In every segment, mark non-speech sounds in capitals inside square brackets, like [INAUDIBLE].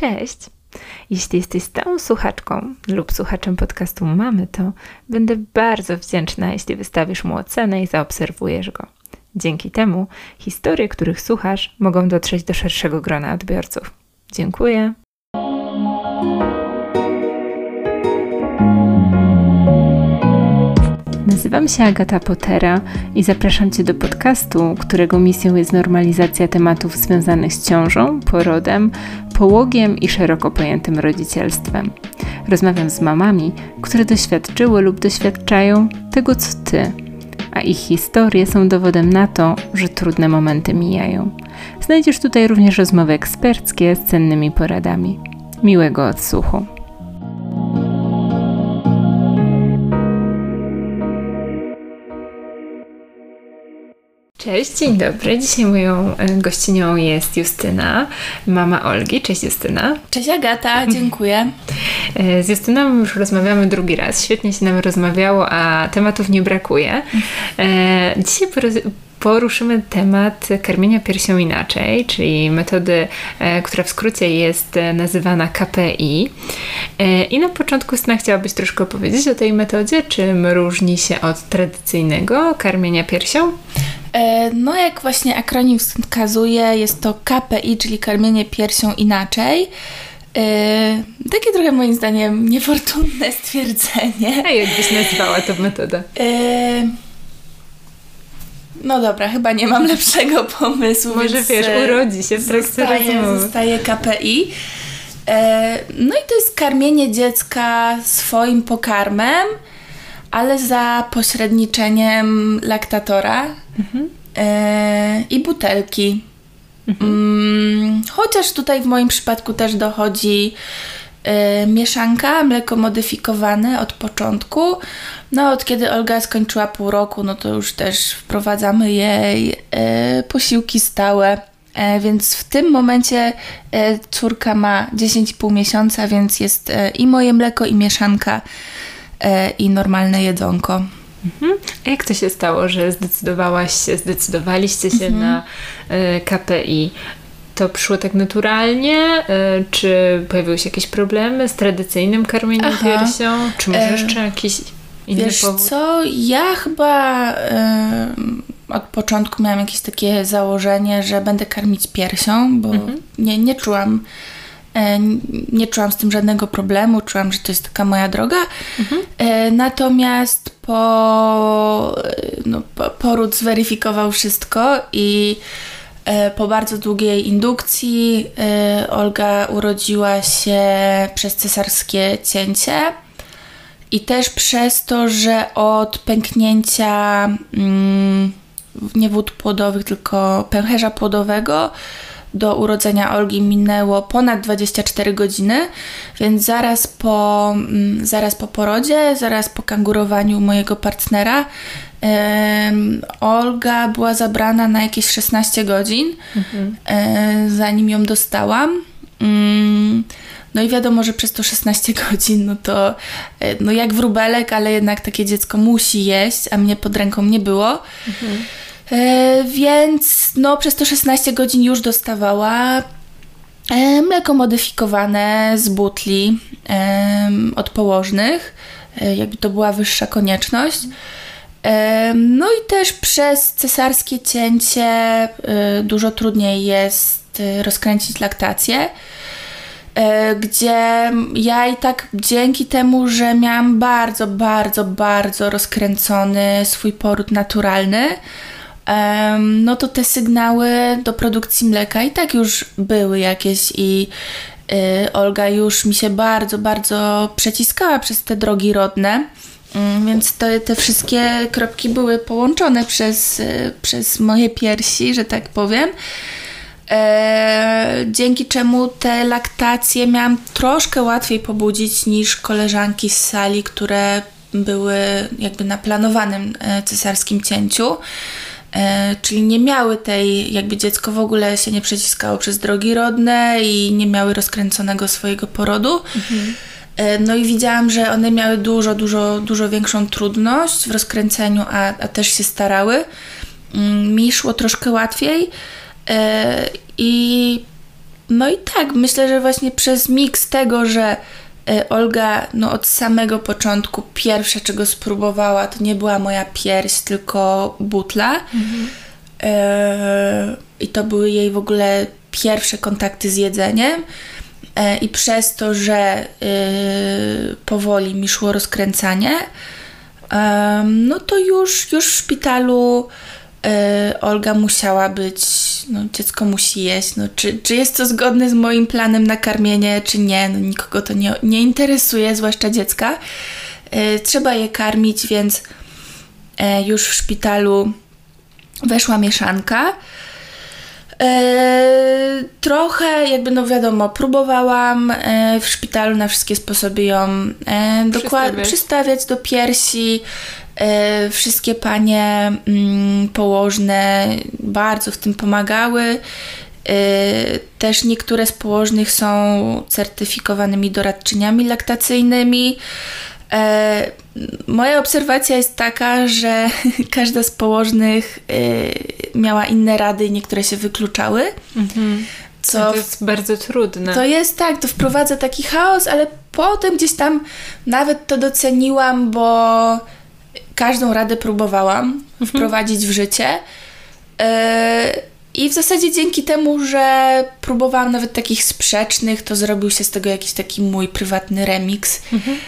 Cześć! Jeśli jesteś stałą słuchaczką lub słuchaczem podcastu Mamy, to będę bardzo wdzięczna, jeśli wystawisz mu ocenę i zaobserwujesz go. Dzięki temu historie, których słuchasz, mogą dotrzeć do szerszego grona odbiorców. Dziękuję. Nazywam się Agata Potera i zapraszam Cię do podcastu, którego misją jest normalizacja tematów związanych z ciążą, porodem, połogiem i szeroko pojętym rodzicielstwem. Rozmawiam z mamami, które doświadczyły lub doświadczają tego, co Ty, a ich historie są dowodem na to, że trudne momenty mijają. Znajdziesz tutaj również rozmowy eksperckie z cennymi poradami. Miłego odsłuchu. Cześć, dzień dobry. Dzisiaj moją e, gościnią jest Justyna, mama Olgi. Cześć Justyna. Cześć Agata, [LAUGHS] dziękuję. E, z Justyną już rozmawiamy drugi raz. Świetnie się nam rozmawiało, a tematów nie brakuje. E, dzisiaj poruszymy temat karmienia piersią inaczej, czyli metody, która w skrócie jest nazywana KPI. I na początku Justyna chciałabyś troszkę opowiedzieć o tej metodzie, czym różni się od tradycyjnego karmienia piersią? E, no, jak właśnie akronim wskazuje, jest to KPI, czyli karmienie piersią inaczej. E, takie trochę moim zdaniem niefortunne [LAUGHS] stwierdzenie. A jak byś nazwała tę metodę? E, no dobra, chyba nie mam [LAUGHS] lepszego pomysłu. Może więc wiesz, urodzi się w trakcie rozmowy. Zostaje KPI. No i to jest karmienie dziecka swoim pokarmem, ale za pośredniczeniem laktatora mhm. e, i butelki. Mhm. Mm, chociaż tutaj w moim przypadku też dochodzi e, mieszanka, mleko modyfikowane od początku. No, od kiedy Olga skończyła pół roku, no to już też wprowadzamy jej e, posiłki stałe. E, więc w tym momencie e, córka ma 10,5 miesiąca, więc jest i moje mleko, i mieszanka i normalne jedzonko. Mhm. A jak to się stało, że zdecydowałaś się, zdecydowaliście się mhm. na KPI? To przyszło tak naturalnie? E, czy pojawiły się jakieś problemy z tradycyjnym karmieniem Aha. piersią? Czy może jeszcze jakiś inny Wiesz powód? co, ja chyba od początku miałam jakieś takie założenie, że będę karmić piersią, bo mhm. nie, nie czułam E, nie czułam z tym żadnego problemu, czułam, że to jest taka moja droga. Mhm. E, natomiast po, no, poród zweryfikował wszystko i e, po bardzo długiej indukcji Olga urodziła się przez cesarskie cięcie. I też przez to, że od pęknięcia mm, nie wód płodowych, tylko pęcherza płodowego, do urodzenia Olgi minęło ponad 24 godziny, więc zaraz po, mm, zaraz po porodzie, zaraz po kangurowaniu mojego partnera, Olga była zabrana na jakieś 16 godzin, mhm. E, zanim ją dostałam. Mm, no i wiadomo, że przez to 16 [LAUGHS] godzin, no to e, no jak wróbelek, ale jednak takie dziecko musi jeść, a mnie pod ręką nie było. Mhm. E, więc no, przez to 16 godzin już dostawała e, mleko modyfikowane z butli e, od położnych, jakby to była wyższa konieczność. No i też przez cesarskie cięcie dużo trudniej jest rozkręcić laktację, gdzie ja i tak dzięki temu, że miałam bardzo, bardzo, bardzo rozkręcony swój poród naturalny, no to te sygnały do produkcji mleka i tak już były jakieś i y, Olga już mi się bardzo, bardzo przeciskała przez te drogi rodne. Mm, więc te, te wszystkie kropki były połączone przez, y, przez moje piersi, że tak powiem. E, dzięki czemu te laktacje miałam troszkę łatwiej pobudzić niż koleżanki z sali, które były jakby na planowanym e, cesarskim cięciu. E, czyli nie miały tej, jakby dziecko w ogóle się nie przeciskało przez drogi rodne i nie miały rozkręconego swojego porodu. Mhm. E, no i widziałam, że one miały dużo, dużo, dużo większą trudność w rozkręceniu, a, a też się starały. Mm, mi szło troszkę łatwiej e, i no i tak, myślę, że właśnie przez miks tego, że e, Olga no, od samego początku pierwsze, czego spróbowała, to nie była moja pierś, tylko butla. Mhm. I to były jej w ogóle pierwsze kontakty z jedzeniem. E, I przez to, że e, powoli mi szło rozkręcanie, no to już, już w szpitalu Olga musiała być, no dziecko musi jeść, no czy, czy jest to zgodne z moim planem na karmienie, czy nie, no nikogo to nie, nie interesuje, zwłaszcza dziecka. Trzeba je karmić, więc już w szpitalu weszła mieszanka. E, trochę jakby, no wiadomo, próbowałam e, w szpitalu na wszystkie sposoby ją e, dokładnie przystawiać do piersi. Wszystkie panie mm, położne bardzo w tym pomagały. Też niektóre z położnych są certyfikowanymi doradczyniami laktacyjnymi. E, moja obserwacja jest taka, że [LAUGHS] każda z położnych e, miała inne rady i niektóre się wykluczały. Mhm. Co to jest bardzo trudne. To jest tak, to wprowadza taki chaos, ale potem gdzieś tam nawet to doceniłam, bo każdą radę próbowałam mhm. wprowadzić w życie. E, i w zasadzie dzięki temu, że próbowałam nawet takich sprzecznych, to zrobił się z tego jakiś taki mój prywatny remix. Mhm.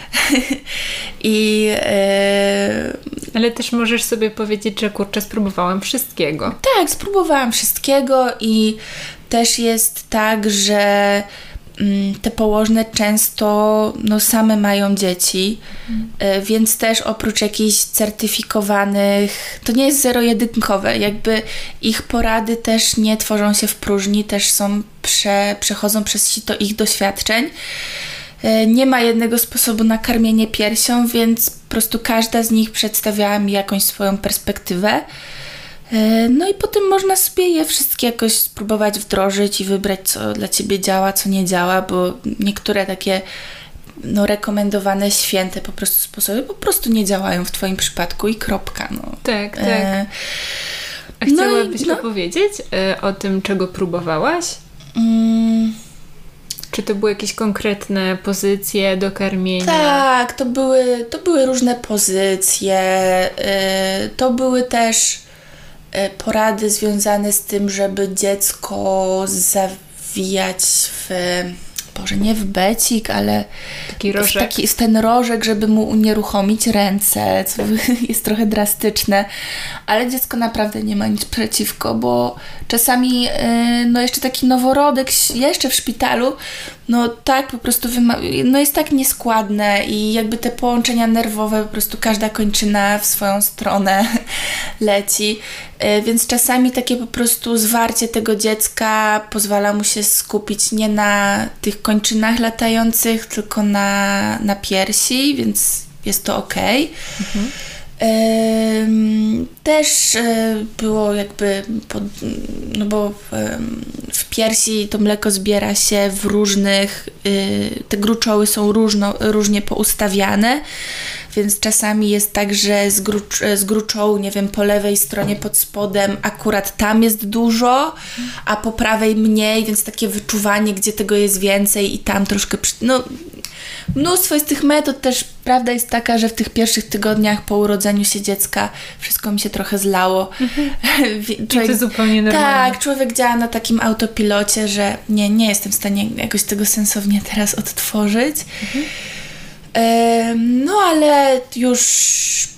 [LAUGHS] I. E... Ale też możesz sobie powiedzieć, że kurczę, spróbowałam wszystkiego. Tak, spróbowałam wszystkiego i też jest tak, że te położne często no, same mają dzieci, mhm. więc też oprócz jakichś certyfikowanych, to nie jest zero-jedynkowe, jakby ich porady też nie tworzą się w próżni, też są, prze, przechodzą przez sito ich doświadczeń. E, nie ma jednego sposobu na karmienie piersią, więc po prostu każda z nich przedstawiała mi jakąś swoją perspektywę. E, no i potem można sobie je wszystkie jakoś spróbować wdrożyć i wybrać, co dla ciebie działa, co nie działa, bo niektóre takie no, rekomendowane święte po prostu sposoby po prostu nie działają w Twoim przypadku i kropka. No. Tak, tak. E... A chciałabyś no, no. opowiedzieć e, o tym, czego próbowałaś? Mm. Czy to były jakieś konkretne pozycje do karmienia? Tak, to były, to były różne pozycje. E, to były też E, porady związane z tym, żeby dziecko zawijać w Boże, nie w becik, ale taki rożek. Taki, ten rożek, żeby mu unieruchomić ręce, co [LAUGHS] jest trochę drastyczne, ale dziecko naprawdę nie ma nic przeciwko, bo czasami e, no jeszcze taki noworodek jeszcze w szpitalu no tak po prostu no jest tak nieskładne i jakby te połączenia nerwowe po prostu każda kończyna w swoją stronę [LAUGHS] leci, e, więc czasami takie po prostu zwarcie tego dziecka pozwala mu się skupić nie na tych kończynach latających, tylko na, na piersi, więc jest to ok. Mhm. Też e, było jakby, pod, no bo w piersi to mleko zbiera się w różnych, y, te gruczoły są różno, różnie poustawiane, więc czasami jest tak, że z, grucz, z gruczołu, nie wiem, po lewej stronie pod spodem akurat tam jest dużo, a po prawej mniej, więc takie wyczuwanie, gdzie tego jest więcej i tam troszkę, no mnóstwo jest tych metod, też prawda jest taka, że w tych pierwszych tygodniach po urodzeniu się dziecka wszystko mi się trochę zlało. Mhm. [LAUGHS] człowiek, I to zupełnie normalne. Tak, człowiek działa na takim autopilocie, że nie, nie jestem w stanie jakoś tego sensownie teraz odtworzyć. Mhm. No, ale już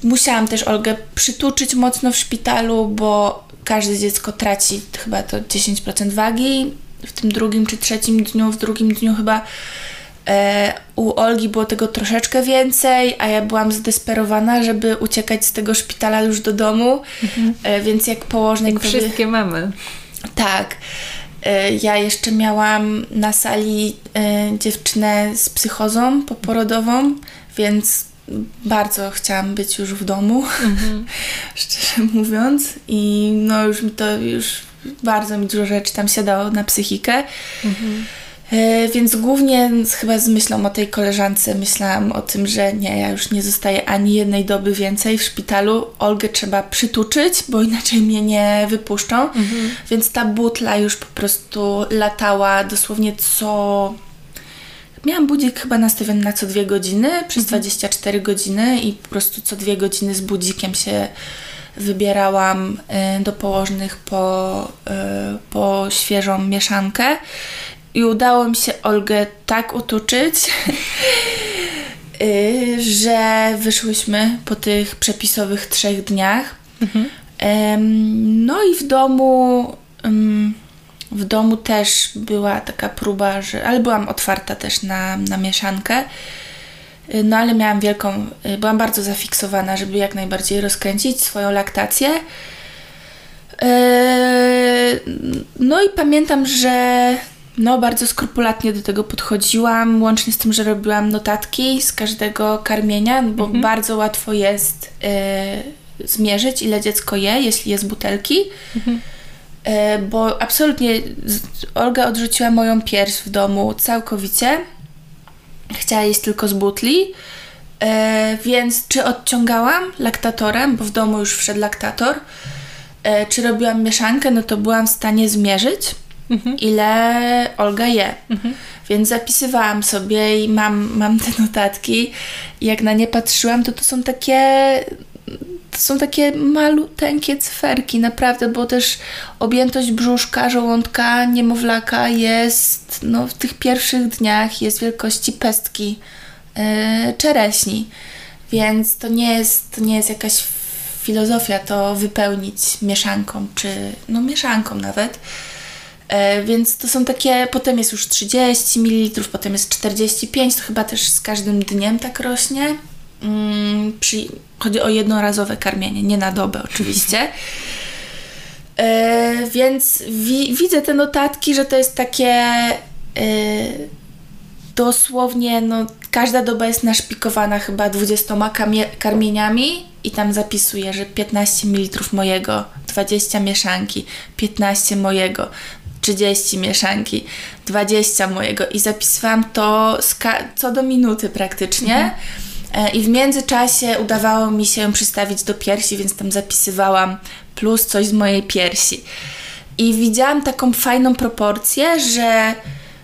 musiałam też Olgę przytuczyć mocno w szpitalu, bo każde dziecko traci chyba to 10% wagi w tym drugim czy trzecim dniu, w drugim dniu chyba E, u Olgi było tego troszeczkę więcej, a ja byłam zdesperowana, żeby uciekać z tego szpitala już do domu, mhm. E, więc jak położnik... Jak wtedy... wszystkie mamy. Tak. E, ja jeszcze miałam na sali dziewczynę z psychozą poporodową, więc bardzo chciałam być już w domu, mhm. [LAUGHS] szczerze mówiąc. I no już mi to, już bardzo mi dużo rzeczy tam siadało na psychikę. Mhm. E, więc głównie chyba z myślą o tej koleżance myślałam o tym, że nie, ja już nie zostaję ani jednej doby więcej w szpitalu. Olgę trzeba przytuczyć, bo inaczej mnie nie wypuszczą. Mhm. Więc ta butla już po prostu latała dosłownie co. Miałam budzik chyba nastawiony na co dwie godziny, przez mhm. 24 godziny i po prostu co dwie godziny z budzikiem się wybierałam e, do położnych po, e, po świeżą mieszankę i udało mi się Olgę tak utuczyć, [LAUGHS] y, że wyszłyśmy po tych przepisowych trzech dniach. Mhm. No i w domu w domu też była taka próba, że, ale byłam otwarta też na, na mieszankę. Y, no ale miałam wielką, y, byłam bardzo zafiksowana, żeby jak najbardziej rozkręcić swoją laktację. No i pamiętam, że no, bardzo skrupulatnie do tego podchodziłam, łącznie z tym, że robiłam notatki z każdego karmienia, bo mhm. bardzo łatwo jest y, zmierzyć, ile dziecko je, jeśli jest butelki. Mhm. Y, bo absolutnie Olga odrzuciła moją pierś w domu całkowicie. Chciała jeść tylko z butli. Y, więc czy odciągałam laktatorem, bo w domu już wszedł laktator, czy robiłam mieszankę, no to byłam w stanie zmierzyć mhm. ile Olga je. Mhm. Więc zapisywałam sobie i mam, mam te notatki. I jak na nie patrzyłam, to to są takie to są takie maluteńkie cyferki, naprawdę, bo też objętość brzuszka, żołądka niemowlaka jest no, w tych pierwszych dniach jest wielkości pestki yy, czereśni. Więc to nie jest, to nie jest jakaś filozofia to wypełnić mieszanką, czy no mieszanką nawet. E, więc to są takie, potem jest już 30 ml, potem jest 45, to chyba też z każdym dniem tak rośnie. Mm, przy, chodzi o jednorazowe karmienie, nie na dobę oczywiście. E, więc wi widzę te notatki, że to jest takie e, dosłownie, no, każda doba jest naszpikowana chyba 20 karmieniami i tam zapisuję, że 15 ml mojego, 20 mieszanki, 15 mojego, 30 mieszanki, 20 mojego i zapisywałam to co do minuty praktycznie. Mhm. E, I w międzyczasie udawało mi się przystawić do piersi, więc tam zapisywałam plus coś z mojej piersi. I widziałam taką fajną proporcję, że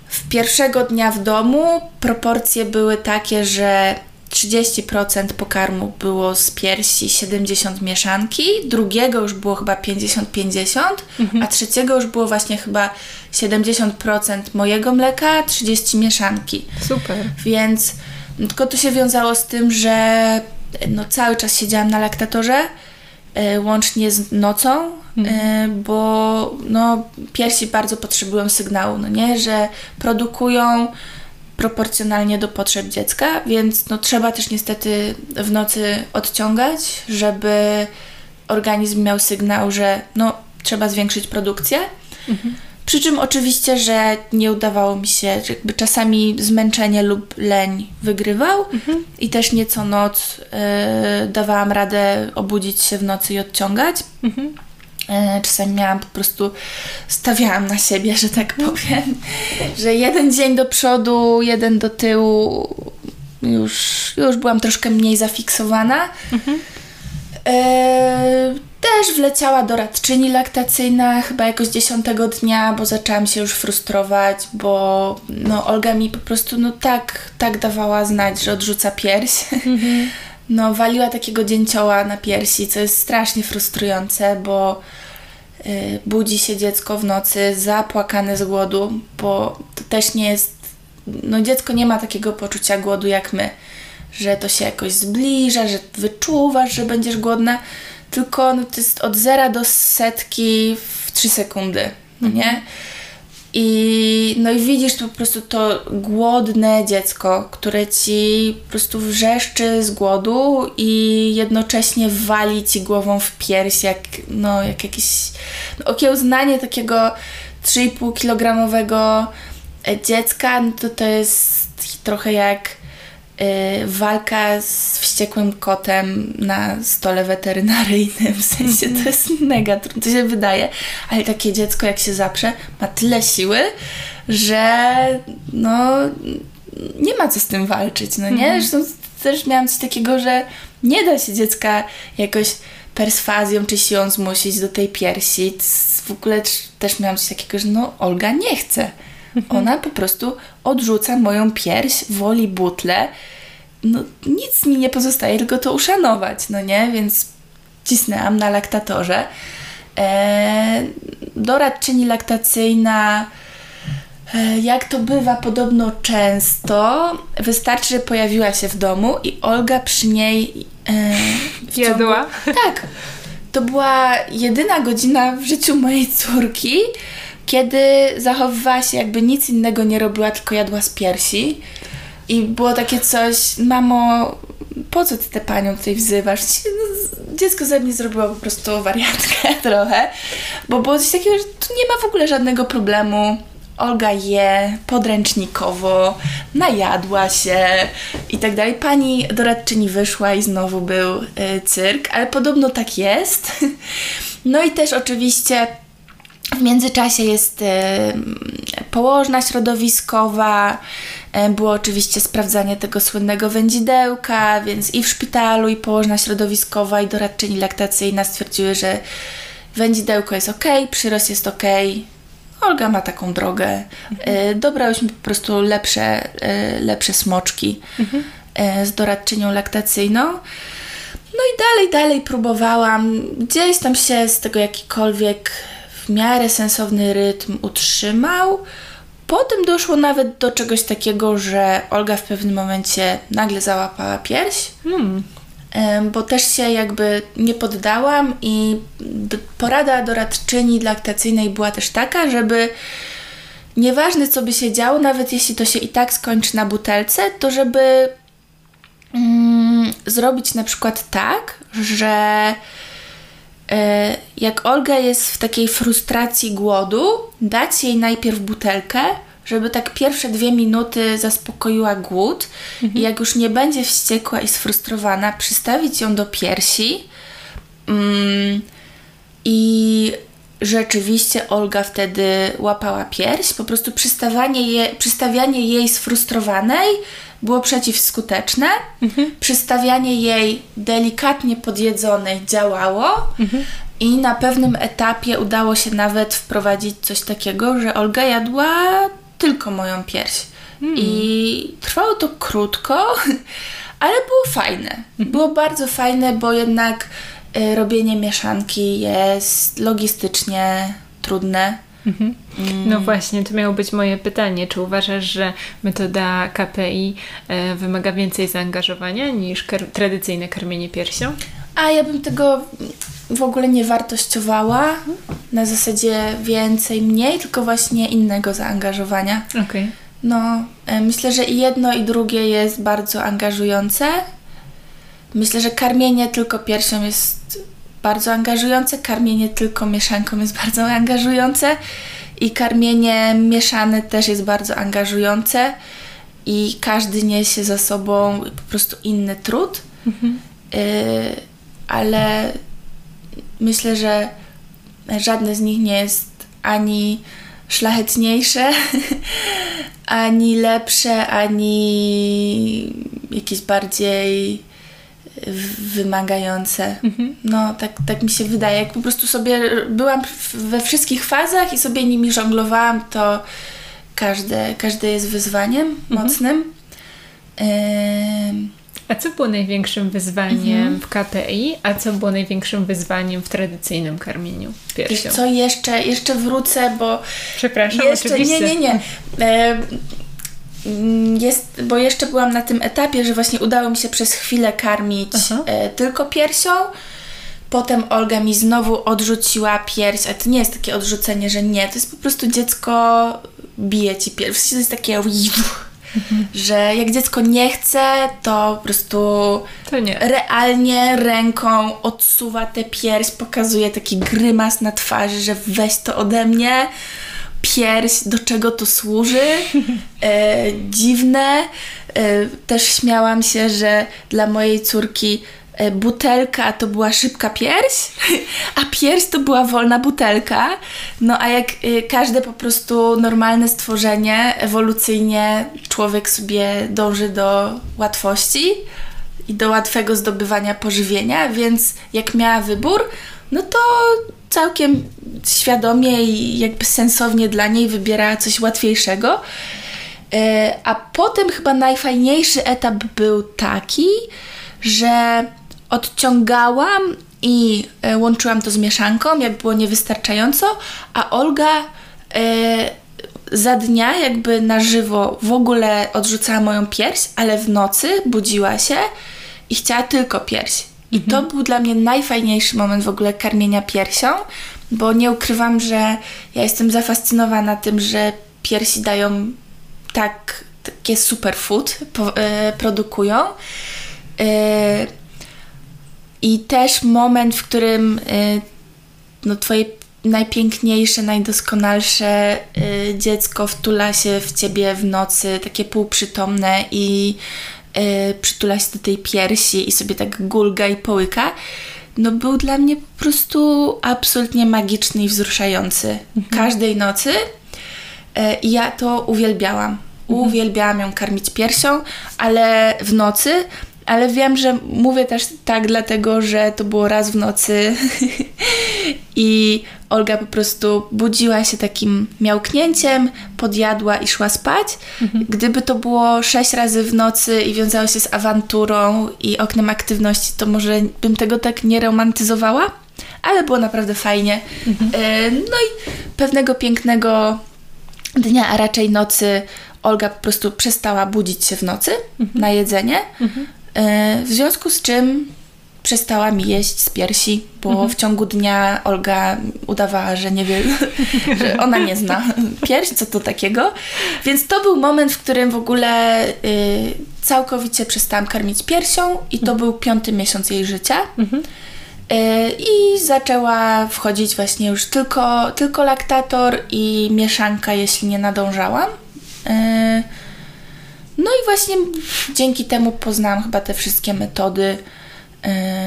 w pierwszego dnia w domu proporcje były takie, że 30% pokarmu było z piersi, 70 mieszanki, drugiego już było chyba 50-50, mhm. a trzeciego już było właśnie chyba 70% mojego mleka, 30 mieszanki. Super. Więc tylko to się wiązało z tym, że no, cały czas siedziałam na laktatorze, e, łącznie z nocą, mhm. e, bo no, piersi bardzo potrzebują sygnału, no nie, że produkują proporcjonalnie do potrzeb dziecka, więc no, trzeba też niestety w nocy odciągać, żeby organizm miał sygnał, że no, trzeba zwiększyć produkcję. Mhm. Przy czym oczywiście, że nie udawało mi się, że jakby czasami zmęczenie lub leń wygrywał mhm. i też nieco noc y, dawałam radę obudzić się w nocy i odciągać. Mhm. E, czasami miałam po prostu, stawiałam na siebie, że tak powiem, że jeden dzień do przodu, jeden do tyłu, już, już byłam troszkę mniej zafiksowana. Mhm. E, też wleciała doradczyni laktacyjna chyba jakoś dziesiątego dnia, bo zaczęłam się już frustrować, bo no, Olga mi po prostu no, tak, tak dawała znać, że odrzuca pierś. Mhm no, waliła takiego dzięcioła na piersi, co jest strasznie frustrujące, bo y, budzi się dziecko w nocy zapłakane z głodu, bo to też nie jest. No, dziecko nie ma takiego poczucia głodu jak my, że to się jakoś zbliża, że wyczuwasz, że będziesz głodna, tylko no, to jest od zera do setki w 3 sekundy, no nie? I, no i widzisz po prostu to głodne dziecko, które ci po prostu wrzeszczy z głodu i jednocześnie wali ci głową w pierś, jak, no, jak jakieś no, okiełznanie takiego 3,5 kilogramowego dziecka, no to to jest trochę jak walka z wściekłym kotem na stole weterynaryjnym. W sensie to jest mega trudne, to się wydaje, ale takie dziecko jak się zaprze, ma tyle siły, że no nie ma co z tym walczyć, no nie? Mhm. Zresztą też miałam coś takiego, że nie da się dziecka jakoś perswazją czy siłą zmusić do tej piersi. W ogóle też miałam coś takiego, że no Olga nie chce. [LAUGHS] Ona po prostu odrzuca moją pierś, woli butle. No nic mi nie pozostaje, tylko to uszanować, no nie? Więc cisnęłam na laktatorze. Eee, doradczyni laktacyjna E, jak to bywa podobno często, wystarczy, że pojawiła się w domu i Olga przy niej e, jadła. Tak. To była jedyna godzina w życiu mojej córki, kiedy zachowywała się jakby nic innego nie robiła, tylko jadła z piersi. I było takie coś, mamo, po co ty tę panią tutaj wzywasz? Dziecko ze mnie zrobiło po prostu wariatkę [LAUGHS] trochę, bo było coś takiego, że tu nie ma w ogóle żadnego problemu Olga je podręcznikowo, najadła się i tak dalej. Pani doradczyni wyszła i znowu był y, cyrk, ale podobno tak jest. [LAUGHS] No i też oczywiście w międzyczasie jest y, położna środowiskowa, y, było oczywiście sprawdzanie tego słynnego wędzidełka, więc i w szpitalu, i położna środowiskowa, i doradczyni laktacyjna stwierdziły, że wędzidełko jest ok, przyrost jest ok, Olga ma taką drogę. Mhm. Dobrałyśmy po prostu lepsze, e, lepsze smoczki mhm. E, z doradczynią laktacyjną. No i dalej, dalej próbowałam. Gdzieś tam się z tego jakikolwiek w miarę sensowny rytm utrzymał. Potem doszło nawet do czegoś takiego, że Olga w pewnym momencie nagle załapała pierś. Hmm bo też się jakby nie poddałam i porada doradczyni laktacyjnej była też taka, żeby nieważne co by się działo, nawet jeśli to się i tak skończy na butelce, to żeby mm, zrobić na przykład tak, że jak Olga jest w takiej frustracji głodu, dać jej najpierw butelkę, żeby tak pierwsze dwie minuty zaspokoiła głód. Mhm. i jak już nie będzie wściekła i sfrustrowana, przystawić ją do piersi. Mm, i rzeczywiście Olga wtedy łapała pierś, po prostu przystawianie, je, przystawianie jej sfrustrowanej było przeciwskuteczne, mhm. przystawianie jej delikatnie podjedzonej działało mhm. i na pewnym etapie udało się nawet wprowadzić coś takiego, że Olga jadła tylko moją pierś. Hmm. I trwało to krótko, [LAUGHS] ale było fajne. Mhm. Było bardzo fajne, bo jednak y, robienie mieszanki jest logistycznie trudne. Mhm. No właśnie, to miało być moje pytanie. Czy uważasz, że metoda KPI y, wymaga więcej zaangażowania niż kar tradycyjne karmienie piersią? A ja bym tego w ogóle nie wartościowała na zasadzie więcej, mniej, tylko właśnie innego zaangażowania. Okej. Okay. No, e, myślę, że i jedno, i drugie jest bardzo angażujące. Myślę, że karmienie tylko piersią jest bardzo angażujące, karmienie tylko mieszanką jest bardzo angażujące i karmienie mieszane też jest bardzo angażujące i każdy niesie za sobą po prostu inny trud. Mhm. Y ale myślę, że żadne z nich nie jest ani szlachetniejsze, [LAUGHS] ani lepsze, ani jakieś bardziej wymagające. Mhm. No, tak, tak mi się wydaje. Jak po prostu sobie byłam we wszystkich fazach i sobie nimi żonglowałam, to każde, każde jest wyzwaniem mhm. mocnym. Yy a co było największym wyzwaniem mhm. w KPI, a co było największym wyzwaniem w tradycyjnym karmieniu piersią? co, jeszcze, jeszcze wrócę, bo... Przepraszam, jeszcze, oczywiście. Nie, nie, nie. [LAUGHS] jest, bo jeszcze byłam na tym etapie, że właśnie udało mi się przez chwilę karmić e, tylko piersią. Potem Olga mi znowu odrzuciła pierś, a to nie jest takie odrzucenie, że nie, to jest po prostu dziecko bije ci pierś. To jest takie Mhm. [LAUGHS] Że jak dziecko nie chce, to po prostu to realnie ręką odsuwa tę pierś, pokazuje taki grymas na twarzy, że weź to ode mnie. Pierś, do czego to służy? [LAUGHS] E, dziwne. E, też śmiałam się, że dla mojej córki e, butelka to była szybka pierś, [LAUGHS] a pierś to była wolna butelka. No a jak e, każde po prostu normalne stworzenie, ewolucyjnie człowiek sobie dąży do łatwości i do łatwego zdobywania pożywienia, więc jak miała wybór, no to całkiem świadomie i jakby sensownie dla niej wybierała coś łatwiejszego. E, a potem chyba najfajniejszy etap był taki, że odciągałam i e, łączyłam to z mieszanką, jak było niewystarczająco, a Olga e, za dnia jakby na żywo w ogóle odrzucała moją pierś, ale w nocy budziła się i chciała tylko pierś. I mhm. to był dla mnie najfajniejszy moment w ogóle karmienia piersią, bo nie ukrywam, że ja jestem zafascynowana tym, że piersi dają tak, takie superfood, po, e, produkują. E, I też moment, w którym e, no, twoje najpiękniejsze, najdoskonalsze dziecko wtula się w ciebie w nocy, takie półprzytomne i y, przytula się do tej piersi i sobie tak gulga i połyka, no był dla mnie po prostu absolutnie magiczny i wzruszający. Mhm. Każdej nocy y, i ja to uwielbiałam. Mhm. Uwielbiałam ją karmić piersią, ale w nocy ale wiem, że mówię też tak dlatego, że to było raz w nocy [LAUGHS] i Olga po prostu budziła się takim miałknięciem, podjadła i szła spać. Mhm. Gdyby to było sześć razy w nocy i wiązało się z awanturą i oknem aktywności, to może bym tego tak nie romantyzowała, ale było naprawdę fajnie. Mhm. E, no i pewnego pięknego dnia, a raczej nocy, Olga po prostu przestała budzić się w nocy mhm. na jedzenie. Mhm. E, w związku z czym przestała mi jeść z piersi, bo mhm. w ciągu dnia Olga udawała, że nie wie, [LAUGHS] że ona nie zna [LAUGHS] pierś, co to takiego. Więc to był moment, w którym w ogóle y, całkowicie przestałam karmić piersią i to mhm. był piąty miesiąc jej życia. Mhm. Y, I zaczęła wchodzić właśnie już tylko, tylko laktator i mieszanka, jeśli nie nadążałam. Y, no i właśnie dzięki temu poznałam chyba te wszystkie metody.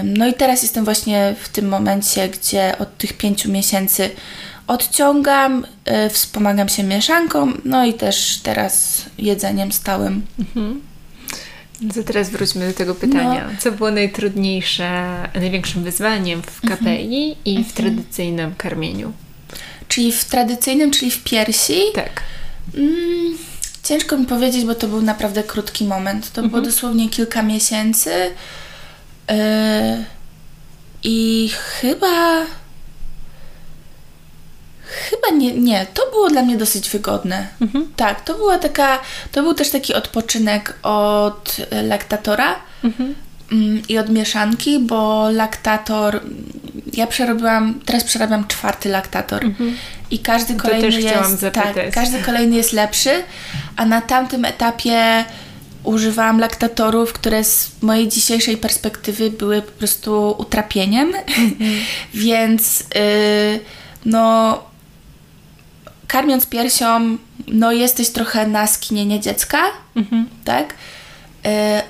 No i teraz jestem właśnie w tym momencie, gdzie od tych pięciu miesięcy odciągam, y, wspomagam się mieszanką, no i też teraz jedzeniem stałym. Mhm. To teraz wróćmy do tego pytania. No. Co było najtrudniejsze, największym wyzwaniem w KPI mhm. i w mhm. tradycyjnym karmieniu? Czyli w tradycyjnym, czyli w piersi? Tak. Mm Ciężko mi powiedzieć, bo to był naprawdę krótki moment. To mhm. było dosłownie kilka miesięcy. Yy, I chyba. Chyba nie, nie, to było dla mnie dosyć wygodne. Mhm. Tak, to była taka, to był też taki odpoczynek od laktatora mhm. Mm, i od mieszanki, bo laktator, ja przerobiłam, teraz przerabiam czwarty laktator mhm. I każdy kolejny jest, tak, każdy kolejny jest lepszy, a na tamtym etapie używałam laktatorów, które z mojej dzisiejszej perspektywy były po prostu utrapieniem, mhm. [LAUGHS] więc yy, no karmiąc piersią, no jesteś trochę na skinienie dziecka, mhm. tak? Y,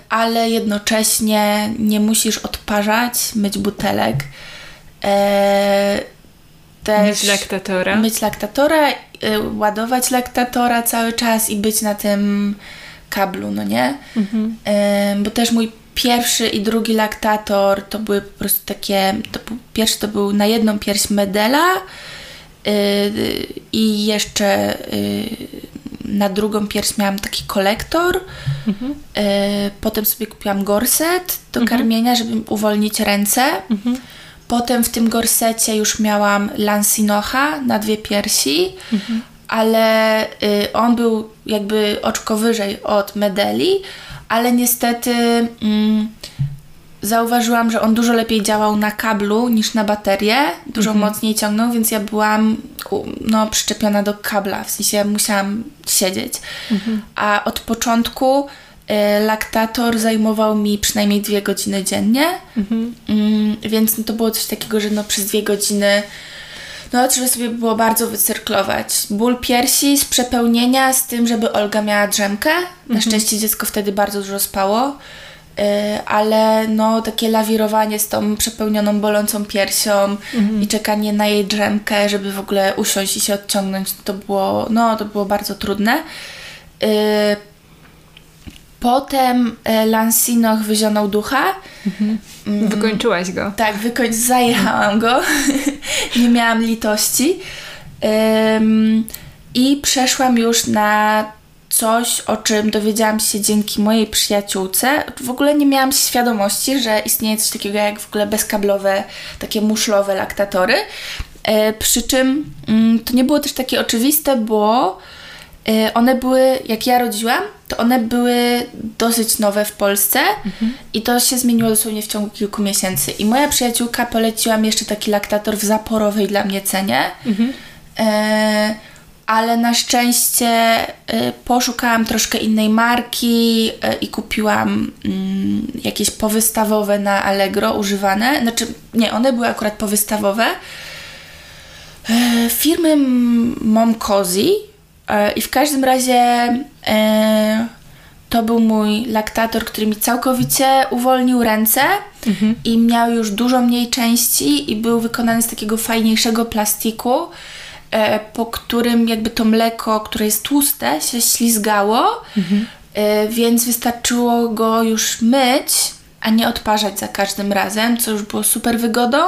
ale jednocześnie nie musisz odparzać, myć butelek. Y, też myć laktatora. Myć laktatora, y, ładować laktatora cały czas i być na tym kablu, no nie? Mhm. Bo też mój pierwszy i drugi laktator to były po prostu takie, to był, pierwszy to był na jedną pierś medela i jeszcze na drugą pierś miałam taki kolektor. Mhm. Potem sobie kupiłam gorset do mhm. karmienia, żeby uwolnić ręce. Mhm. Potem w tym gorsecie już miałam lansinocha na dwie piersi, mhm. ale y, on był jakby oczko wyżej od medeli, ale niestety mm, zauważyłam, że on dużo lepiej działał na kablu niż na baterię, dużo mhm. mocniej ciągnął, więc ja byłam no, przyczepiona do kabla, w sensie musiałam siedzieć. Mhm. A od początku laktator zajmował mi przynajmniej dwie godziny dziennie, mhm. y, więc no, to było coś takiego, że no, przez dwie godziny no trzeba sobie było bardzo wycyrklować. Ból piersi z przepełnienia z tym, żeby Olga miała drzemkę. Na mhm. szczęście dziecko wtedy bardzo dużo spało. ale no takie lawirowanie z tą przepełnioną, bolącą piersią mhm. i czekanie na jej drzemkę, żeby w ogóle usiąść i się odciągnąć, to było, no, to było bardzo trudne. Potem Lansinoch wyzionął ducha. Mhm. Mm. Wykończyłaś go. Tak, wykończ, zajechałam go. [LAUGHS] Nie miałam litości. I przeszłam już na coś, o czym dowiedziałam się dzięki mojej przyjaciółce. W ogóle nie miałam świadomości, że istnieje coś takiego jak w ogóle bezkablowe, takie muszlowe laktatory. E, przy czym mm, to nie było też takie oczywiste, bo e, one były, jak ja rodziłam, to one były dosyć nowe w Polsce mhm. i to się zmieniło dosłownie w ciągu kilku miesięcy. I moja przyjaciółka poleciła mi jeszcze taki laktator w zaporowej dla mnie cenie. Mhm. E, ale na szczęście y, poszukałam troszkę innej marki y, i kupiłam mm, jakieś powystawowe na Allegro używane. Znaczy, nie, one były akurat powystawowe. Y, firmy Momcozy i w każdym razie to był mój laktator, który mi całkowicie uwolnił ręce mhm. i miał już dużo mniej części i był wykonany z takiego fajniejszego plastiku. E, po którym jakby to mleko, które jest tłuste, się ślizgało, mhm. więc wystarczyło go już myć, a nie odparzać za każdym razem, co już było super wygodą.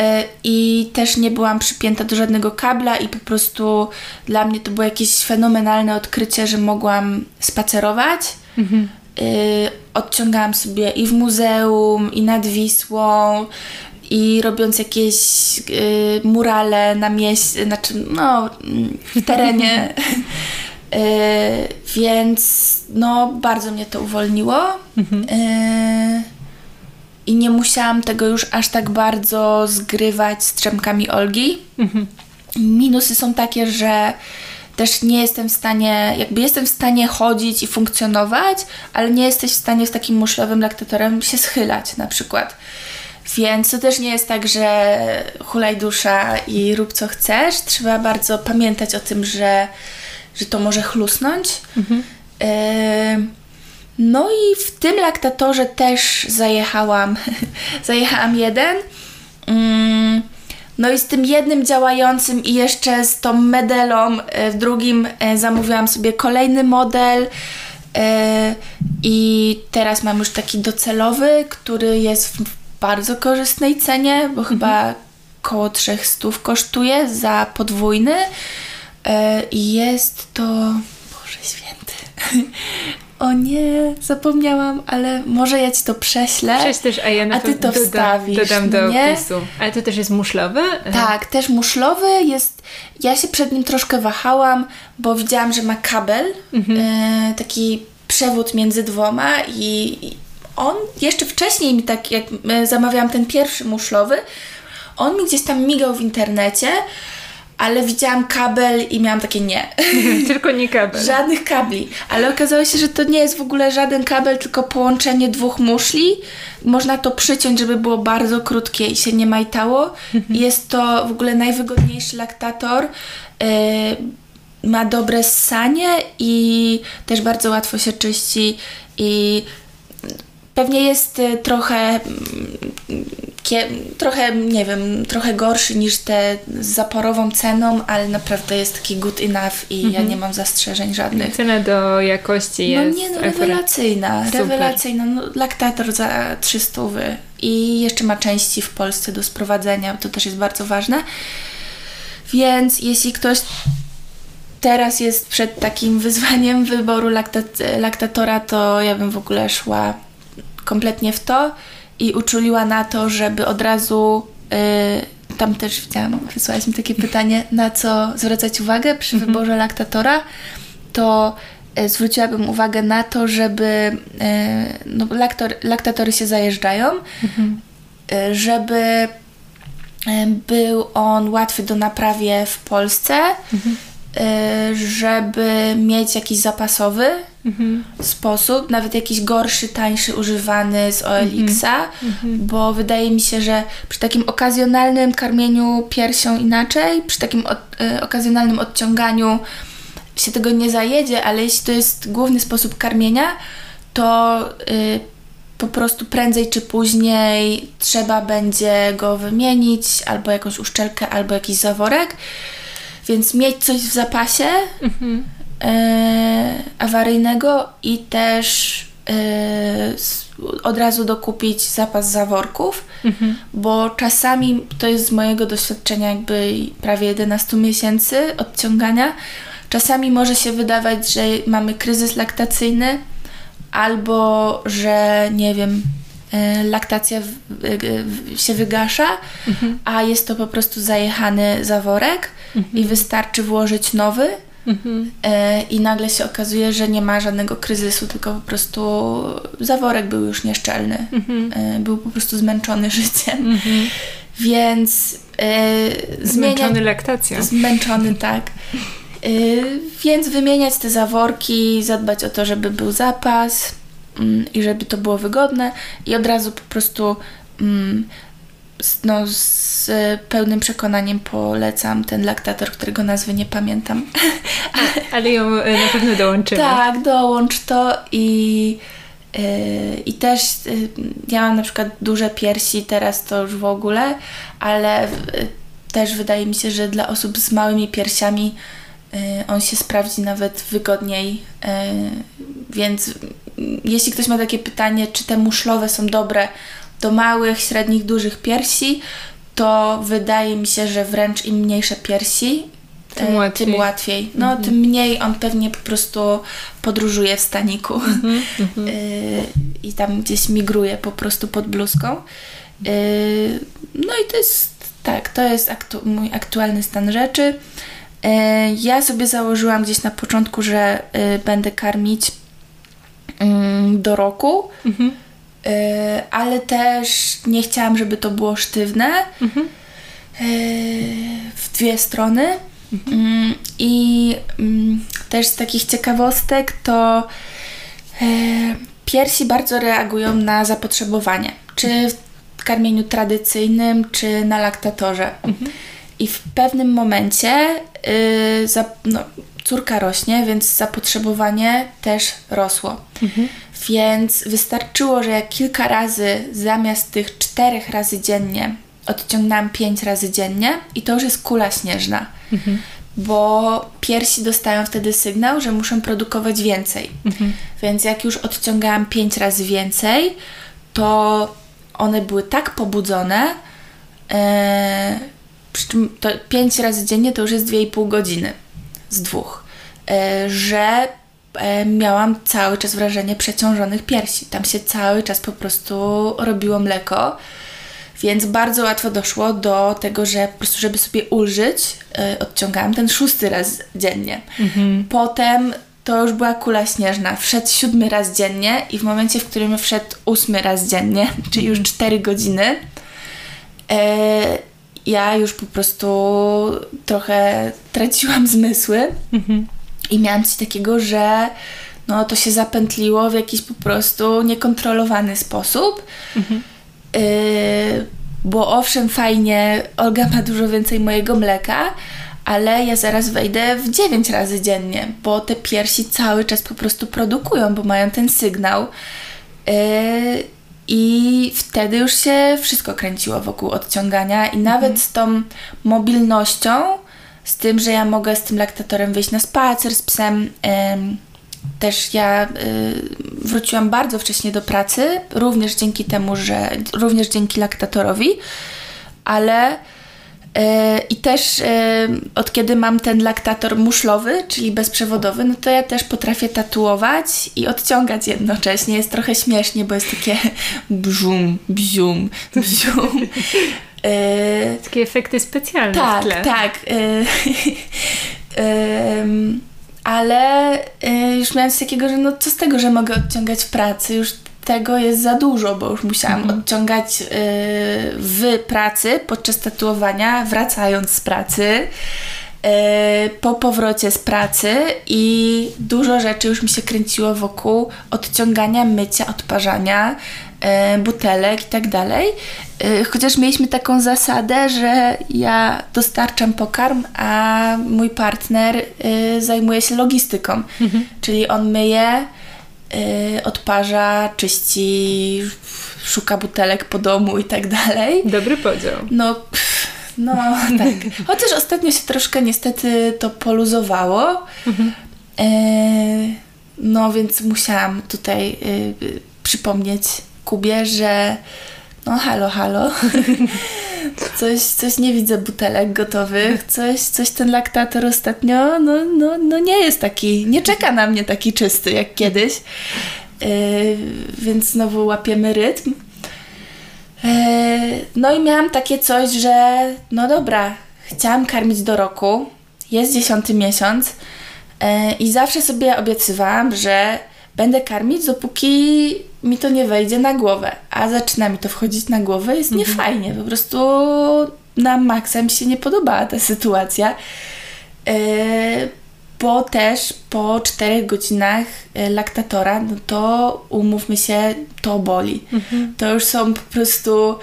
E, I też nie byłam przypięta do żadnego kabla, i po prostu dla mnie to było jakieś fenomenalne odkrycie, że mogłam spacerować. Mhm. Odciągałam sobie i w muzeum, i nad Wisłą, i robiąc jakieś y, murale na mieście, znaczy no w terenie. [LAUGHS] więc no bardzo mnie to uwolniło. Mhm. Y, I nie musiałam tego już aż tak bardzo zgrywać z trzemkami Olgi. Mhm. Minusy są takie, że też nie jestem w stanie, jakby jestem w stanie chodzić i funkcjonować, ale nie jesteś w stanie z takim muszlowym laktatorem się schylać na przykład. Więc to też nie jest tak, że hulaj dusza i rób co chcesz. Trzeba bardzo pamiętać o tym, że, że to może chlusnąć. Mhm. Y no i w tym laktatorze też zajechałam, [LAUGHS] zajechałam jeden. Mm, no i z tym jednym działającym i jeszcze z tą medelą e, w drugim e, zamówiłam sobie kolejny model. E, I teraz mam już taki docelowy, który jest w bardzo korzystnej cenie, bo chyba mhm. koło 300 kosztuje za podwójny. I jest to. Boże święty. O nie, zapomniałam, ale może ja ci to prześlę. Prześlesz, a ja na a ty to wstawisz. Dodam do nie? opisu. Ale to też jest muszlowy? Tak, też muszlowy jest. Ja się przed nim troszkę wahałam, bo widziałam, że ma kabel, mhm. e, taki przewód między dwoma i, on jeszcze wcześniej mi tak, jak e, zamawiałam ten pierwszy muszlowy, on mi gdzieś tam migał w internecie, ale widziałam kabel i miałam takie nie. [LAUGHS] Tylko nie kabel. Żadnych kabli. Ale okazało się, że to nie jest w ogóle żaden kabel, tylko połączenie dwóch muszli. Można to przyciąć, żeby było bardzo krótkie i się nie majtało. Mhm. jest to w ogóle najwygodniejszy laktator. Yy, ma dobre ssanie i też bardzo łatwo się czyści i Pewnie jest y, trochę, mm, trochę, nie wiem, trochę gorszy niż te z zaporową ceną, ale naprawdę jest taki good enough i ja mhm. nie mam zastrzeżeń żadnych. Cena do jakości no jest... No nie, no rewelacyjna, Super. rewelacyjna. No, laktator za 300 i jeszcze ma części w Polsce do sprowadzenia, to też jest bardzo ważne. Więc jeśli ktoś teraz jest przed takim wyzwaniem wyboru laktat- laktatora, to ja bym w ogóle szła kompletnie w to i uczuliła na to, żeby od razu y, tam też widziałam, wysłałaś mi takie pytanie, na co zwracać uwagę przy mhm. wyborze laktatora, to y, zwróciłabym uwagę na to, żeby y, no, laktor, laktatory się zajeżdżają, mhm. żeby był on łatwy do naprawy w Polsce, mhm. żeby mieć jakiś zapasowy, sposób, nawet jakiś gorszy, tańszy, używany z OLX-a, bo wydaje mi się, że przy takim okazjonalnym karmieniu piersią inaczej, przy takim od, y, okazjonalnym odciąganiu się tego nie zajedzie, ale jeśli to jest główny sposób karmienia, to y, po prostu prędzej czy później trzeba będzie go wymienić, albo jakąś uszczelkę, albo jakiś zaworek. Więc mieć coś w zapasie. E, awaryjnego i też e, od razu dokupić zapas zaworków, mhm. bo czasami to jest z mojego doświadczenia jakby prawie 11 miesięcy odciągania. Czasami może się wydawać, że mamy kryzys laktacyjny albo że nie wiem, e, laktacja się wygasza, mhm. a jest to po prostu zajechany zaworek mhm. i wystarczy włożyć nowy. Mhm. I nagle się okazuje, że nie ma żadnego kryzysu, tylko po prostu zaworek był już nieszczelny. Mhm. E, był po prostu zmęczony [LAUGHS] życiem. Mhm. Więc e, zmęczony laktacją. Zmęczony, [LAUGHS] tak. Y, więc wymieniać te zaworki, zadbać o to, żeby był zapas mm, i żeby to było wygodne i od razu po prostu mm, no, z pełnym przekonaniem polecam ten laktator, którego nazwy nie pamiętam. Ale ją y, na pewno dołączymy. Tak, dołącz to i y, i też ja mam na przykład duże piersi, teraz to już w ogóle, ale też wydaje mi się, że dla osób z małymi piersiami on się sprawdzi nawet wygodniej. Więc jeśli ktoś ma takie pytanie, czy te muszlowe są dobre do małych, średnich, dużych piersi, to wydaje mi się, że wręcz im mniejsze piersi, tym y, łatwiej. Tym łatwiej. No, mhm. tym mniej on pewnie po prostu podróżuje w staniku mhm, [LAUGHS] mhm. i tam gdzieś migruje po prostu pod bluzką. No i to jest tak, to jest aktu mój aktualny stan rzeczy. E, ja sobie założyłam gdzieś na początku, że e, będę karmić mm, do roku, mhm. E, ale też nie chciałam, żeby to było sztywne mhm. w dwie strony. Mhm. Mm, I mm, też z takich ciekawostek to piersi bardzo reagują na zapotrzebowanie, czy w karmieniu tradycyjnym, czy na laktatorze. Mhm. I w pewnym momencie yy, za, no, córka rośnie, więc zapotrzebowanie też rosło. Mhm. Więc wystarczyło, że kilka razy zamiast tych czterech razy dziennie odciągnęłam pięć razy dziennie i to już jest kula śnieżna. Mhm. Bo piersi dostają wtedy sygnał, że muszą produkować więcej. Mhm. Więc jak już odciągałam pięć razy więcej, to one były tak pobudzone, yy, przy czym to 5 razy dziennie to już jest 2,5 godziny z dwóch, e, że miałam cały czas wrażenie przeciążonych piersi. Tam się cały czas po prostu robiło mleko. Więc bardzo łatwo doszło do tego, że po prostu, żeby sobie ulżyć, e, odciągałam ten szósty raz dziennie. Mhm. Potem to już była kula śnieżna. Wszedł siódmy raz dziennie i w momencie, w którym wszedł ósmy raz dziennie, [LAUGHS] czyli już cztery godziny, ja już po prostu trochę traciłam zmysły mhm. I miałam coś takiego, że no to się zapętliło w jakiś po prostu niekontrolowany sposób. Mhm. Y bo owszem, fajnie, Olga ma dużo więcej mojego mleka, ale ja zaraz wejdę w 9 razy dziennie, bo te piersi cały czas po prostu produkują, bo mają ten sygnał. Yy, i wtedy już się wszystko kręciło wokół odciągania, i nawet mhm. z tą mobilnością, z tym, że ja mogę z tym laktatorem wyjść na spacer z psem. też ja y, wróciłam bardzo wcześnie do pracy, również dzięki temu, że również dzięki laktatorowi, ale E, I też e, od kiedy mam ten laktator muszlowy, czyli bezprzewodowy, no to ja też potrafię tatuować i odciągać jednocześnie. Jest trochę śmiesznie, bo jest takie [LAUGHS] bzum, bzium, bzium. E, takie efekty specjalne tak. Tak, [LAUGHS] ale już miałam coś takiego, że no co z tego, że mogę odciągać w pracy, już tego jest za dużo, bo już musiałam mhm. odciągać y, w pracy podczas tatuowania, wracając z pracy, po powrocie z pracy i dużo rzeczy już mi się kręciło wokół odciągania, mycia, odparzania butelek i tak dalej. Y, chociaż mieliśmy taką zasadę, że ja dostarczam pokarm, a mój partner y, zajmuje się logistyką, mhm. czyli on myje odparza, czyści, szuka butelek po domu i tak dalej. Dobry podział. No, pff, no [LAUGHS] tak. Chociaż ostatnio się troszkę niestety to poluzowało. Mhm. No więc musiałam tutaj przypomnieć Kubie, że no halo, halo. [LAUGHS] coś, coś nie widzę butelek gotowych, coś, coś ten laktator ostatnio, no, no, no nie jest taki, nie czeka na mnie taki czysty jak kiedyś. Yy, więc znowu łapiemy rytm. Yy, no i miałam takie coś, że no dobra, chciałam karmić do roku, jest dziesiąty miesiąc yy, i zawsze sobie obiecywałam, że będę karmić, dopóki mi to nie wejdzie na głowę. A zaczyna mi to wchodzić na głowę, jest mhm. niefajnie. Po prostu na maksa mi się nie podobała ta sytuacja. Yy, bo też po 4 godzinach e, laktatora, no to umówmy się, to boli. Mhm. To już są po prostu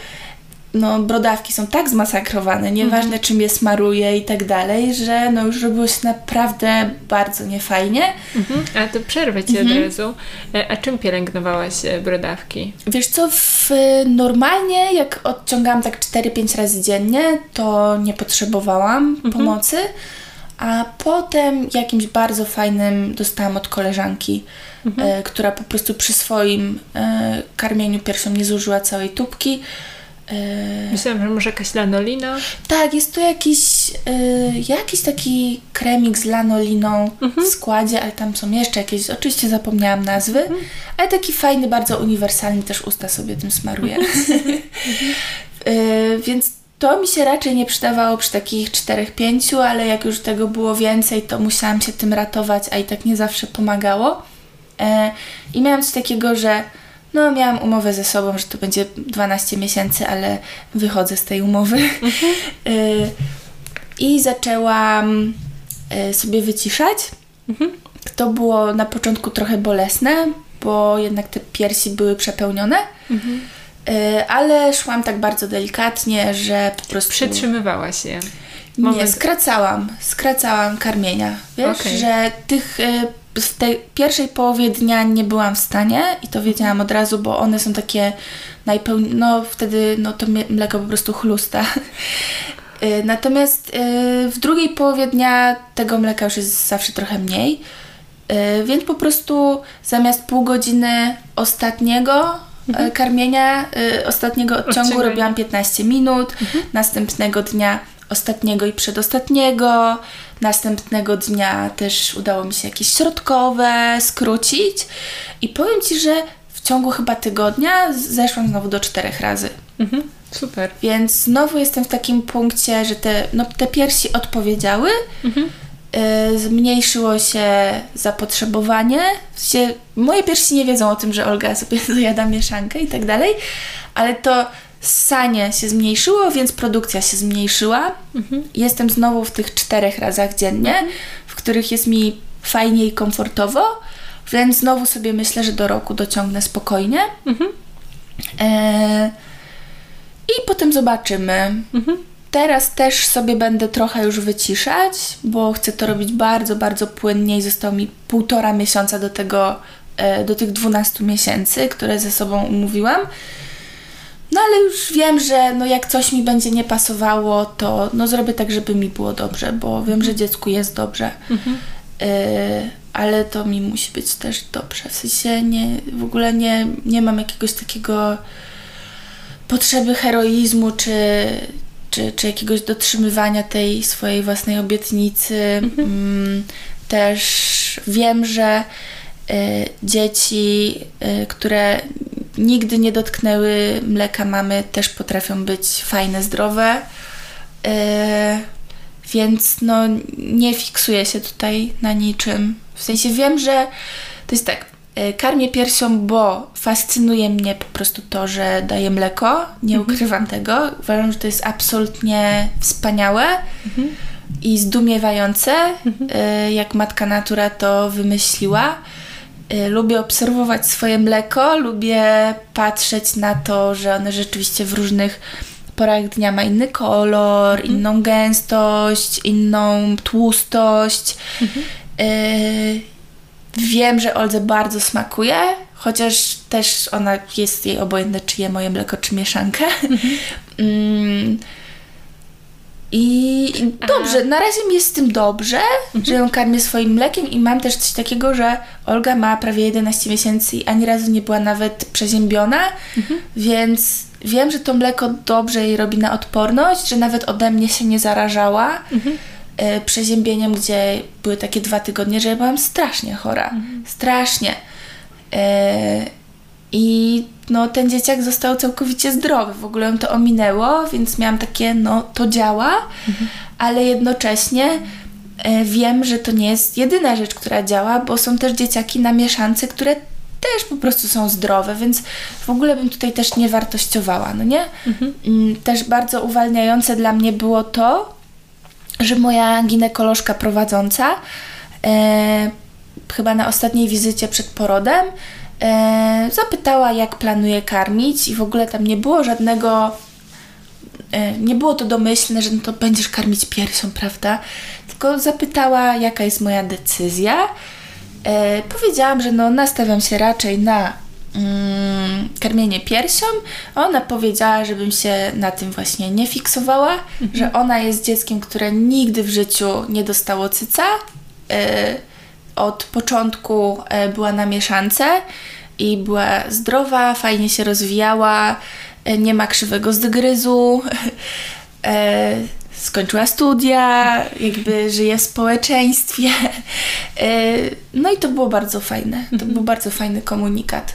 no, brodawki są tak zmasakrowane, nieważne mhm. czym je smaruje i tak dalej, że no już robiło się naprawdę bardzo niefajnie. Mhm. A to przerwę Ci mhm. od razu. E, a czym pielęgnowałaś e, brodawki? Wiesz co, w, normalnie jak odciągałam tak 4-5 razy dziennie, to nie potrzebowałam mhm. pomocy, a potem jakimś bardzo fajnym dostałam od koleżanki, mhm. e, która po prostu przy swoim e, karmieniu piersią nie zużyła całej tubki, Yy... Myślałam, że może jakaś lanolina. Tak, jest to jakiś, yy, jakiś taki kremik z lanoliną mhm. w składzie, ale tam są jeszcze jakieś, oczywiście zapomniałam nazwy, mhm. ale taki fajny, bardzo uniwersalny, też usta sobie tym smaruje. Mhm. [LAUGHS] więc to mi się raczej nie przydawało przy takich czterech, pięciu, ale jak już tego było więcej, to musiałam się tym ratować, a i tak nie zawsze pomagało. Yy, I miałam coś takiego, że no, miałam umowę ze sobą, że to będzie 12 miesięcy, ale wychodzę z tej umowy. Mhm. [LAUGHS] Y, I zaczęłam y, sobie wyciszać. Mhm. To było na początku trochę bolesne, bo jednak te piersi były przepełnione. Mhm. Y, ale szłam tak bardzo delikatnie, że po prostu. Przytrzymywałaś je. Moment. Nie, skracałam. Skracałam karmienia. Wiesz, okay. że tych w tej pierwszej połowie dnia nie byłam w stanie i to wiedziałam od razu, bo one są takie najpełniej, no wtedy no to mleko po prostu chlusta. [LAUGHS] Y, natomiast y, w drugiej połowie dnia tego mleka już jest zawsze trochę mniej, y, więc po prostu zamiast pół godziny ostatniego mhm. karmienia, ostatniego odciągu robiłam 15 minut, mhm. następnego dnia ostatniego i przedostatniego. Następnego dnia też udało mi się jakieś środkowe skrócić. I powiem Ci, że w ciągu chyba tygodnia zeszłam znowu do czterech razy. Mhm, super. Więc znowu jestem w takim punkcie, że te, no, te piersi odpowiedziały. Mhm. Y, zmniejszyło się zapotrzebowanie. Sensie, moje piersi nie wiedzą o tym, że Olga sobie [LAUGHS] zajada mieszankę i tak dalej, ale to Sanie się zmniejszyło, więc produkcja się zmniejszyła. Mhm. Jestem znowu w tych czterech razach dziennie, mhm. w których jest mi fajnie i komfortowo, więc znowu sobie myślę, że do roku dociągnę spokojnie. Mhm. E... I potem zobaczymy. Mhm. Teraz też sobie będę trochę już wyciszać, bo chcę to robić bardzo, bardzo płynnie i zostało mi półtora miesiąca do tego, e, do tych 12 miesięcy, które ze sobą umówiłam. No ale już wiem, że no jak coś mi będzie nie pasowało, to no zrobię tak, żeby mi było dobrze, bo wiem, mhm. że dziecku jest dobrze. Mhm. Y ale to mi musi być też dobrze. W sensie nie, w ogóle nie, nie mam jakiegoś takiego potrzeby heroizmu, czy, czy, czy jakiegoś dotrzymywania tej swojej własnej obietnicy. Mhm. Mm, też wiem, że y, dzieci, y, które nigdy nie dotknęły mleka mamy, też potrafią być fajne, zdrowe. Yy, więc no, nie fiksuję się tutaj na niczym. W sensie wiem, że to jest tak. Yy, karmię piersią, bo fascynuje mnie po prostu to, że daje mleko. Nie mhm. ukrywam tego. Uważam, że to jest absolutnie wspaniałe mhm. i zdumiewające, mhm. yy, jak matka natura to wymyśliła. Y, lubię obserwować swoje mleko, lubię patrzeć na to, że one rzeczywiście w różnych porach dnia ma inny kolor, mhm. inną gęstość, inną tłustość. Mhm. Y wiem, że Oldze bardzo smakuje, chociaż też ona jest jej obojętne, czy je moje mleko, czy mieszankę. [LAUGHS] Mm. I dobrze, na razie mi jest z tym dobrze, mhm. że ją karmię swoim mlekiem i mam też coś takiego, że Olga ma prawie 11 miesięcy i ani razu nie była nawet przeziębiona, mhm. więc wiem, że to mleko dobrze jej robi na odporność, że nawet ode mnie się nie zarażała mhm. E, przeziębieniem, gdzie były takie dwa tygodnie, że ja byłam strasznie chora. Mhm. Strasznie. E, I no, ten dzieciak został całkowicie zdrowy. W ogóle ją to ominęło, więc miałam takie, no to działa, mhm. ale jednocześnie e, wiem, że to nie jest jedyna rzecz, która działa, bo są też dzieciaki na mieszance, które też po prostu są zdrowe, więc w ogóle bym tutaj też nie wartościowała, no nie? Mhm. Mm, też bardzo uwalniające dla mnie było to, że moja ginekolożka prowadząca e, chyba na ostatniej wizycie przed porodem e, zapytała, jak planuje karmić, i w ogóle tam nie było żadnego. E, nie było to domyślne, że no to będziesz karmić piersią, prawda? Tylko zapytała, jaka jest moja decyzja. E, powiedziałam, że no, nastawiam się raczej na mm, karmienie piersią. Ona powiedziała, żebym się na tym właśnie nie fiksowała, mhm. że ona jest dzieckiem, które nigdy w życiu nie dostało cyca. E, od początku e, była na mieszance i była zdrowa, fajnie się rozwijała, e, nie ma krzywego zgryzu, [LAUGHS] e, skończyła studia, jakby żyje w społeczeństwie. No i to było bardzo fajne. To był bardzo fajny komunikat.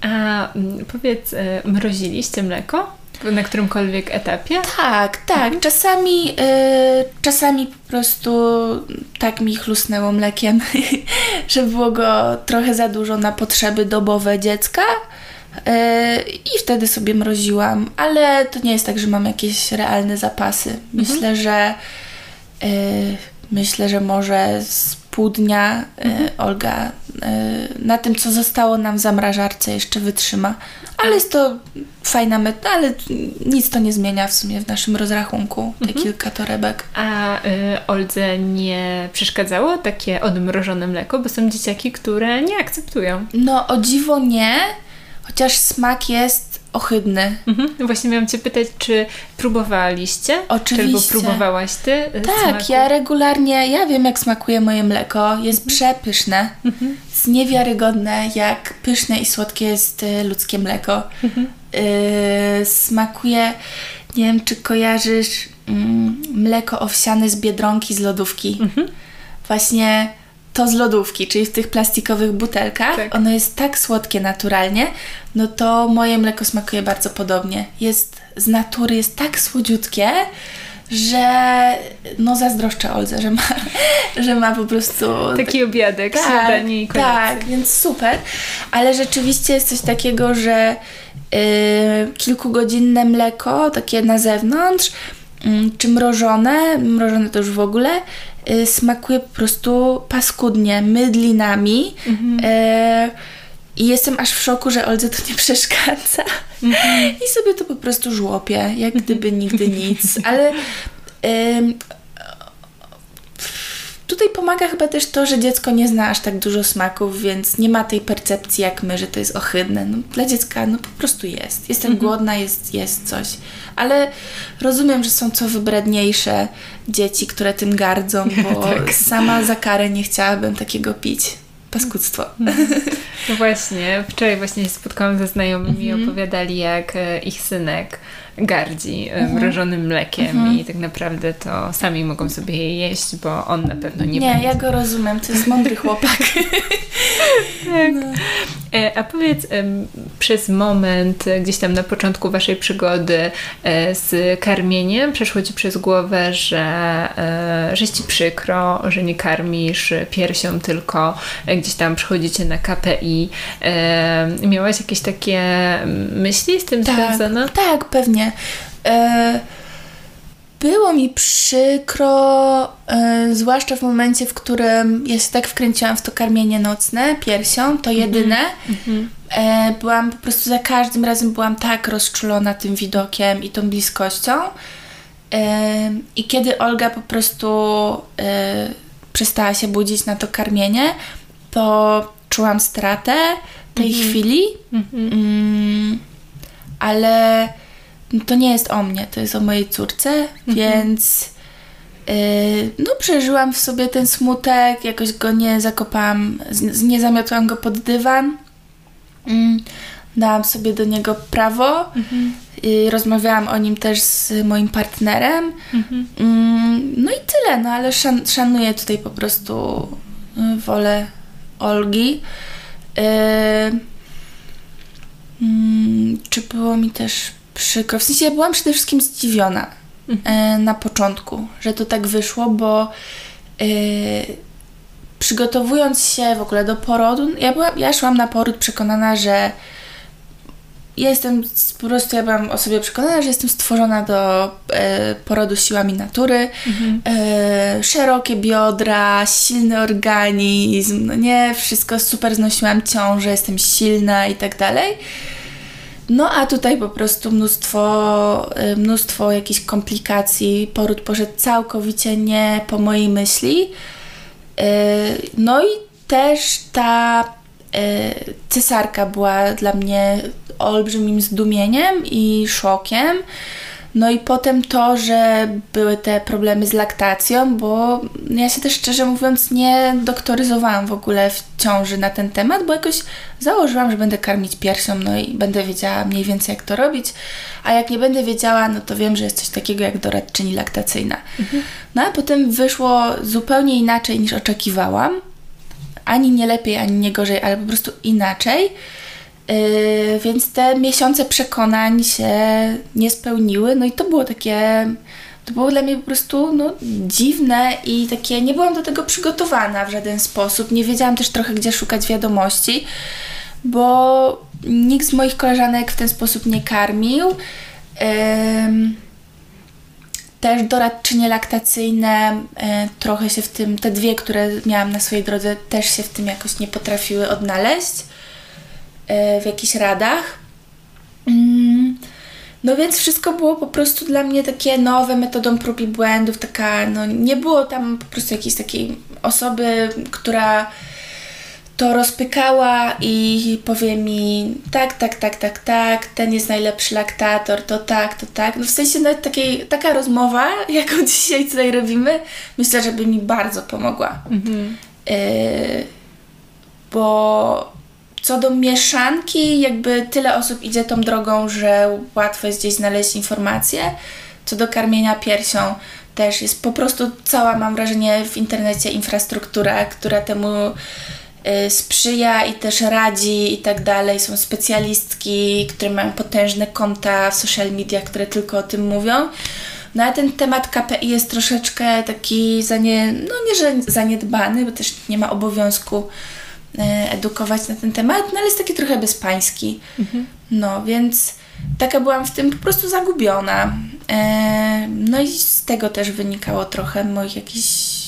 A mm, powiedz, mroziliście mleko? Na którymkolwiek etapie? Tak, tak. Mhm. Czasami, y, czasami po prostu tak mi chlusnęło mlekiem, [LAUGHS] że było go trochę za dużo na potrzeby dobowe dziecka. Y, I wtedy sobie mroziłam, ale to nie jest tak, że mam jakieś realne zapasy. Mhm. Myślę, mhm. że y, myślę, że może z pół dnia mhm. Olga na tym, co zostało nam w zamrażarce, jeszcze wytrzyma. Ale jest to fajna meta, ale nic to nie zmienia w sumie w naszym rozrachunku, te mhm. kilka torebek. A y, Oldze nie przeszkadzało takie odmrożone mleko, bo są dzieciaki, które nie akceptują. No o dziwo nie, chociaż smak jest ohydny. Mhm. Właśnie miałam Cię pytać, czy próbowaliście? Oczywiście. Albo próbowałaś Ty? E, tak, smaku? ja regularnie, ja wiem jak smakuje moje mleko. Jest mhm. przepyszne. Mhm. Jest niewiarygodne, jak pyszne i słodkie jest e, ludzkie mleko. Mhm. Yy, smakuje, nie wiem czy kojarzysz mm, mleko owsiane z Biedronki z lodówki. Mhm. Właśnie to z lodówki, czyli w tych plastikowych butelkach, tak. ono jest tak słodkie naturalnie, no to moje mleko smakuje bardzo podobnie. Jest z natury, jest tak słodziutkie, że no zazdroszczę Olze, że ma, [LAUGHS] że ma po prostu... Taki obiadek, tak, śniadanie i kolacja. Tak, więc super. Ale rzeczywiście jest coś takiego, że yy, kilkugodzinne mleko, takie na zewnątrz, czy mrożone, mrożone to już w ogóle, y, smakuje po prostu paskudnie, mydlinami. Mhm. Y, I jestem aż w szoku, że Oldze to nie [LAUGHS] przeszkadza. Mhm. I sobie to po prostu żłopię, jak gdyby nigdy nic. Ale tutaj pomaga chyba też to, że dziecko nie zna aż tak dużo smaków, więc nie ma tej percepcji jak my, że to jest ohydne. No, dla dziecka no po prostu jest. Jestem mhm. głodna, jest, jest coś. Ale rozumiem, że są co wybredniejsze dzieci, które tym gardzą, [LAUGHS] bo tak. sama za karę nie chciałabym takiego pić. Paskudztwo. Mhm. [LAUGHS] No właśnie, wczoraj właśnie się spotkałam ze znajomymi i mhm. opowiadali, jak e, ich synek gardzi e, mhm. mrożonym mlekiem mhm. i tak naprawdę to sami mogą sobie je jeść, bo on na pewno nie Nie, będzie. ja go rozumiem, to jest mądry chłopak. [LAUGHS] tak. No. E, a powiedz, przez moment gdzieś tam na początku Waszej przygody e, z karmieniem przeszło Ci przez głowę, że, że Ci przykro, że nie karmisz piersią, tylko gdzieś tam przychodzicie na KPI. Miałaś jakieś takie myśli z tym tak, związane? Tak, pewnie E, było mi przykro, e, zwłaszcza w momencie, w którym ja się tak wkręciłam w to karmienie nocne piersią, to mhm. jedyne. Mm-hmm. E, byłam po prostu za każdym razem byłam tak rozczulona tym widokiem i tą bliskością. I kiedy Olga po prostu przestała się budzić na to karmienie, to czułam stratę tej mhm. chwili, mhm. mm, ale to nie jest o mnie, to jest o mojej córce, mhm. więc yy, no przeżyłam w sobie ten smutek, jakoś go nie zakopałam, nie zamiotłam go pod dywan. Yy, dałam sobie do niego prawo. Mhm. I rozmawiałam o nim też z moim partnerem. Mhm. Mm, no i tyle, no ale szan szanuję tutaj po prostu y, wolę Olgi. Yy, yy, czy było mi też przykro? W sensie ja byłam przede wszystkim zdziwiona mhm. yy, na początku, że to tak wyszło, bo y, przygotowując się w ogóle do porodu, ja, byłam, ja szłam na poród przekonana, że ja jestem po prostu, ja byłam o sobie przekonana, że jestem stworzona do e, porodu siłami natury. Mhm. E, szerokie biodra, silny organizm, no nie, wszystko super znosiłam ciążę, jestem silna i tak dalej. No a tutaj po prostu mnóstwo, e, mnóstwo jakichś komplikacji. Poród poszedł całkowicie nie po mojej myśli. E, no i też ta e, cesarka była dla mnie olbrzymim zdumieniem i szokiem. No i potem to, że były te problemy z laktacją, bo ja się też szczerze mówiąc nie doktoryzowałam w ogóle w ciąży na ten temat, bo jakoś założyłam, że będę karmić piersią, no i będę wiedziała mniej więcej jak to robić, a jak nie będę wiedziała, no to wiem, że jest coś takiego jak doradczyni laktacyjna. Mhm. No a potem wyszło zupełnie inaczej niż oczekiwałam. Ani nie lepiej, ani nie gorzej, ale po prostu inaczej. Yy, więc te miesiące przekonań się nie spełniły, no i to było takie, to było dla mnie po prostu no, dziwne i takie, nie byłam do tego przygotowana w żaden sposób. Nie wiedziałam też trochę, gdzie szukać wiadomości, bo nikt z moich koleżanek w ten sposób nie karmił. Yy, też doradczynie laktacyjne yy, trochę się w tym, te dwie, które miałam na swojej drodze, też się w tym jakoś nie potrafiły odnaleźć. E, w jakichś radach. Mm, no więc wszystko było po prostu dla mnie takie nowe, metodą prób i błędów, taka, no nie było tam po prostu jakiejś takiej osoby, która to rozpykała i powie mi tak, tak, tak, tak, tak, ten jest najlepszy laktator, to tak, to tak. No w sensie nawet takiej, taka rozmowa, [LAUGHS] jaką dzisiaj tutaj robimy, myślę, że by mi bardzo pomogła. Mhm. Yy, bo co do mieszanki, jakby tyle osób idzie tą drogą, że łatwo jest gdzieś znaleźć informacje. Co do karmienia piersią, też jest po prostu cała, mam wrażenie, w internecie infrastruktura, która temu y, sprzyja i też radzi i tak dalej. Są specjalistki, które mają potężne konta w social media, które tylko o tym mówią. No a ten temat KPI jest troszeczkę taki, zanie, no nie że zaniedbany, bo też nie ma obowiązku edukować na ten temat, no ale jest taki trochę bezpański. Mhm. No więc taka byłam w tym po prostu zagubiona. E, no i z tego też wynikało trochę moich jakichś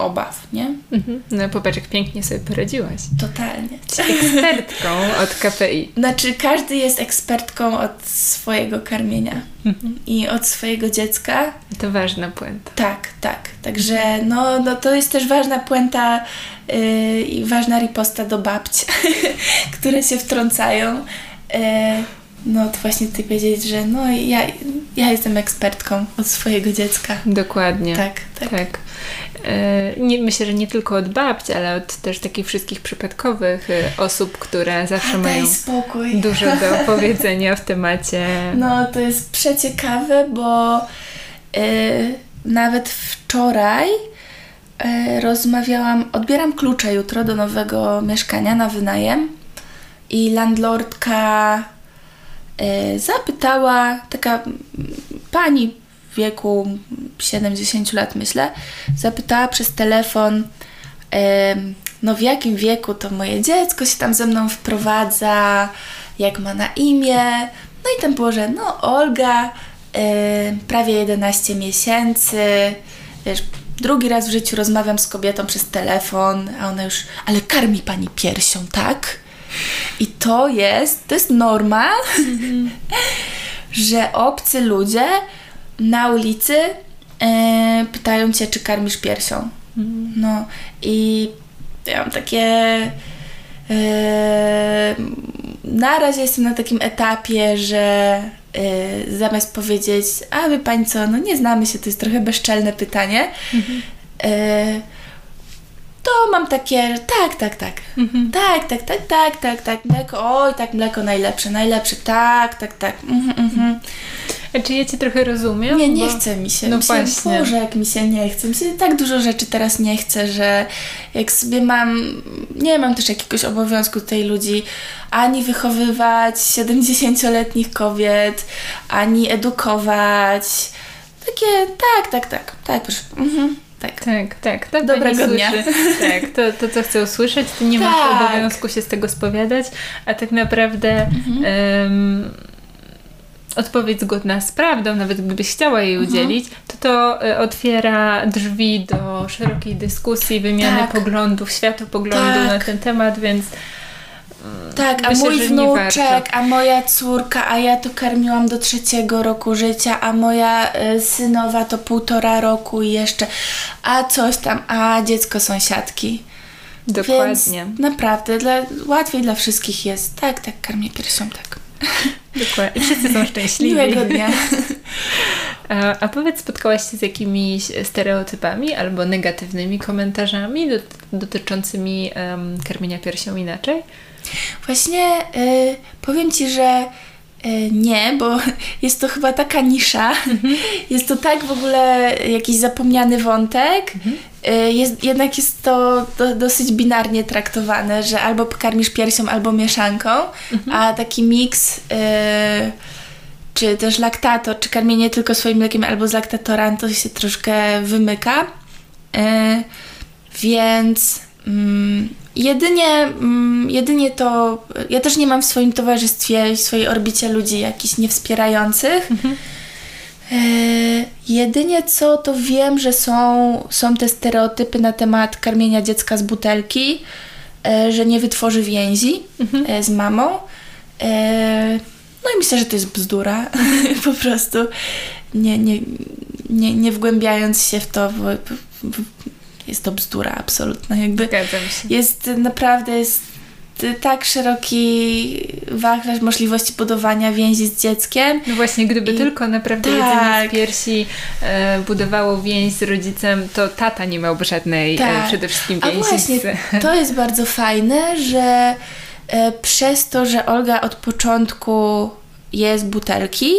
obaw, nie? Mhm. No popatrz, jak pięknie sobie poradziłaś. Totalnie. ekspertką od KPI. Znaczy, każdy jest ekspertką od swojego karmienia mhm. i od swojego dziecka. To ważna puenta. Tak, tak. Także no, no to jest też ważna puenta yy, i ważna riposta do babci, [LAUGHS] które się wtrącają. Yy, no to właśnie ty powiedzieć, że no ja, ja jestem ekspertką od swojego dziecka. Dokładnie. Tak, tak. tak. E, nie, myślę, że nie tylko od babci, ale od też takich wszystkich przypadkowych e, osób, które zawsze mają spokój. dużo do [LAUGHS] powiedzenia w temacie. No, to jest przeciekawe, bo yy, nawet wczoraj yy, rozmawiałam, odbieram klucze jutro do nowego mieszkania na wynajem i landlordka yy, zapytała, taka pani wieku 70 lat, myślę, zapytała przez telefon, no w jakim wieku to moje dziecko się tam ze mną wprowadza, jak ma na imię. No i tam było, że no Olga, prawie 11 miesięcy, wiesz, drugi raz w życiu rozmawiam z kobietą przez telefon, a ona już, ale karmi pani piersią, tak? I to jest, to jest norma, mm -hmm. [LAUGHS] że obcy ludzie na ulicy e, pytają cię, czy karmisz piersią. Mhm. No i ja mam takie. Yy, na razie jestem na takim etapie, że yy, zamiast powiedzieć, a wie pani co, no nie znamy się, to jest trochę bezczelne pytanie. Mhm. Yy, to mam takie, tak, tak, tak, mhm. tak, tak, tak, tak, tak, tak, mleko, oj, tak, mleko najlepsze, najlepsze, tak, tak, tak, mhm, mhm. Czy ja Cię trochę rozumiem? Nie, nie bo... chce mi się. No mi się, właśnie. Boże, jak mi się nie chce. Mi się tak dużo rzeczy teraz nie chce, że jak sobie mam, nie mam też jakiegoś obowiązku tutaj ludzi ani wychowywać 70-letnich kobiet, ani edukować. Takie, tak, tak, tak, tak, proszę. Mhm. Tak, tak, tak. tak Dobrego dnia. [LAUGHS] Tak, to, to co chcę usłyszeć, ty nie tak. masz obowiązku się z tego spowiadać, a tak naprawdę mhm. um, odpowiedź zgodna z prawdą, nawet gdybyś chciała jej mhm. udzielić, to to e, otwiera drzwi do szerokiej dyskusji, wymiany tak. poglądów, światopoglądu tak. na ten temat, więc tak, a mój wnuczek, a moja córka, a ja to karmiłam do trzeciego roku życia, a moja y, synowa to półtora roku i jeszcze, a coś tam, a dziecko sąsiadki. Dokładnie. Więc naprawdę dla, łatwiej dla wszystkich jest. Tak, tak, karmię piersią, tak. Dokładnie. I wszyscy są [LAUGHS] szczęśliwi. Miłego dnia. [LAUGHS] A, a powiedz, spotkałaś się z jakimiś stereotypami albo negatywnymi komentarzami do, dotyczącymi um, karmienia piersią inaczej? Właśnie y, powiem Ci, że y, nie, bo [LAUGHS] jest to chyba taka nisza. Mhm. [LAUGHS] Jest to tak w ogóle jakiś zapomniany wątek, mhm. Y, jest, jednak jest to do, dosyć binarnie traktowane, że albo pokarmisz piersią, albo mieszanką, mhm. a taki miks, y, czy też laktator, czy karmienie tylko swoim mlekiem albo z laktatorem, to się troszkę wymyka. Y, więc jedynie, mm, jedynie to, ja też nie mam w swoim towarzystwie, w swojej orbicie ludzi jakichś niewspierających. Mhm E, jedynie co to wiem, że są, są te stereotypy na temat karmienia dziecka z butelki, e, że nie wytworzy więzi mhm. E, z mamą. no i myślę, że to jest bzdura. [LAUGHS] po prostu nie, nie, nie, nie wgłębiając się w to, bo jest to bzdura absolutna. Jakby Zgadzam się. Jest naprawdę jest tak szeroki wachlarz możliwości budowania więzi z dzieckiem. No właśnie, gdyby I, tylko naprawdę tak. jedzenie z piersi e, budowało więź z rodzicem, to tata nie miałby żadnej e, tak. e, przede wszystkim więzi. A właśnie, z... to jest bardzo fajne, że e, przez to, że Olga od początku jest butelki,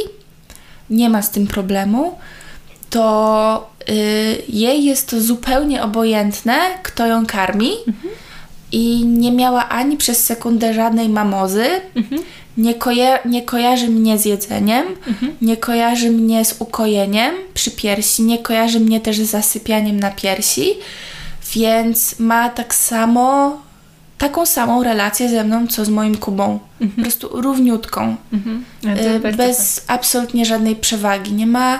nie ma z tym problemu, to jej jest to zupełnie obojętne, kto ją karmi. Mhm i nie miała ani przez sekundę żadnej mamozy. Mhm. Nie, koja nie kojarzy mnie z jedzeniem, mhm. nie kojarzy mnie z ukojeniem przy piersi, nie kojarzy mnie też z zasypianiem na piersi, więc ma tak samo, taką samą relację ze mną, co z moim Kubą. Mhm. Po prostu równiutką. Mhm. Y, bez absolutnie żadnej przewagi. Nie ma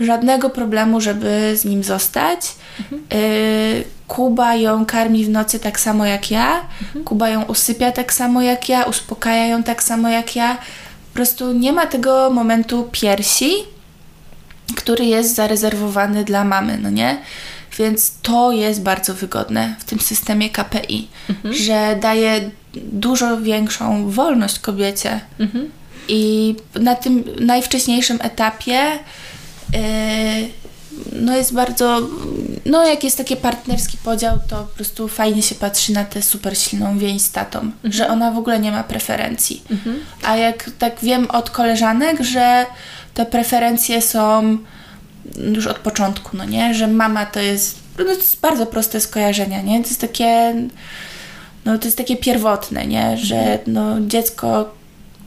żadnego problemu, żeby z nim zostać. Mhm. Y, Kuba ją karmi w nocy tak samo jak ja, mhm. Kuba ją usypia tak samo jak ja, uspokaja ją tak samo jak ja. Po prostu nie ma tego momentu piersi, który jest zarezerwowany dla mamy, no nie? Więc to jest bardzo wygodne w tym systemie KPI, mhm. że daje dużo większą wolność kobiecie. Mhm. I na tym najwcześniejszym etapie no jest bardzo, no jak jest taki partnerski podział, to po prostu fajnie się patrzy na tę super silną więź z tatą, mhm. że ona w ogóle nie ma preferencji. Mhm. A jak tak wiem od koleżanek, że te preferencje są już od początku, no nie, że mama to jest, no to jest bardzo proste skojarzenia, nie, to jest takie, no to jest takie pierwotne, nie, że mhm. no dziecko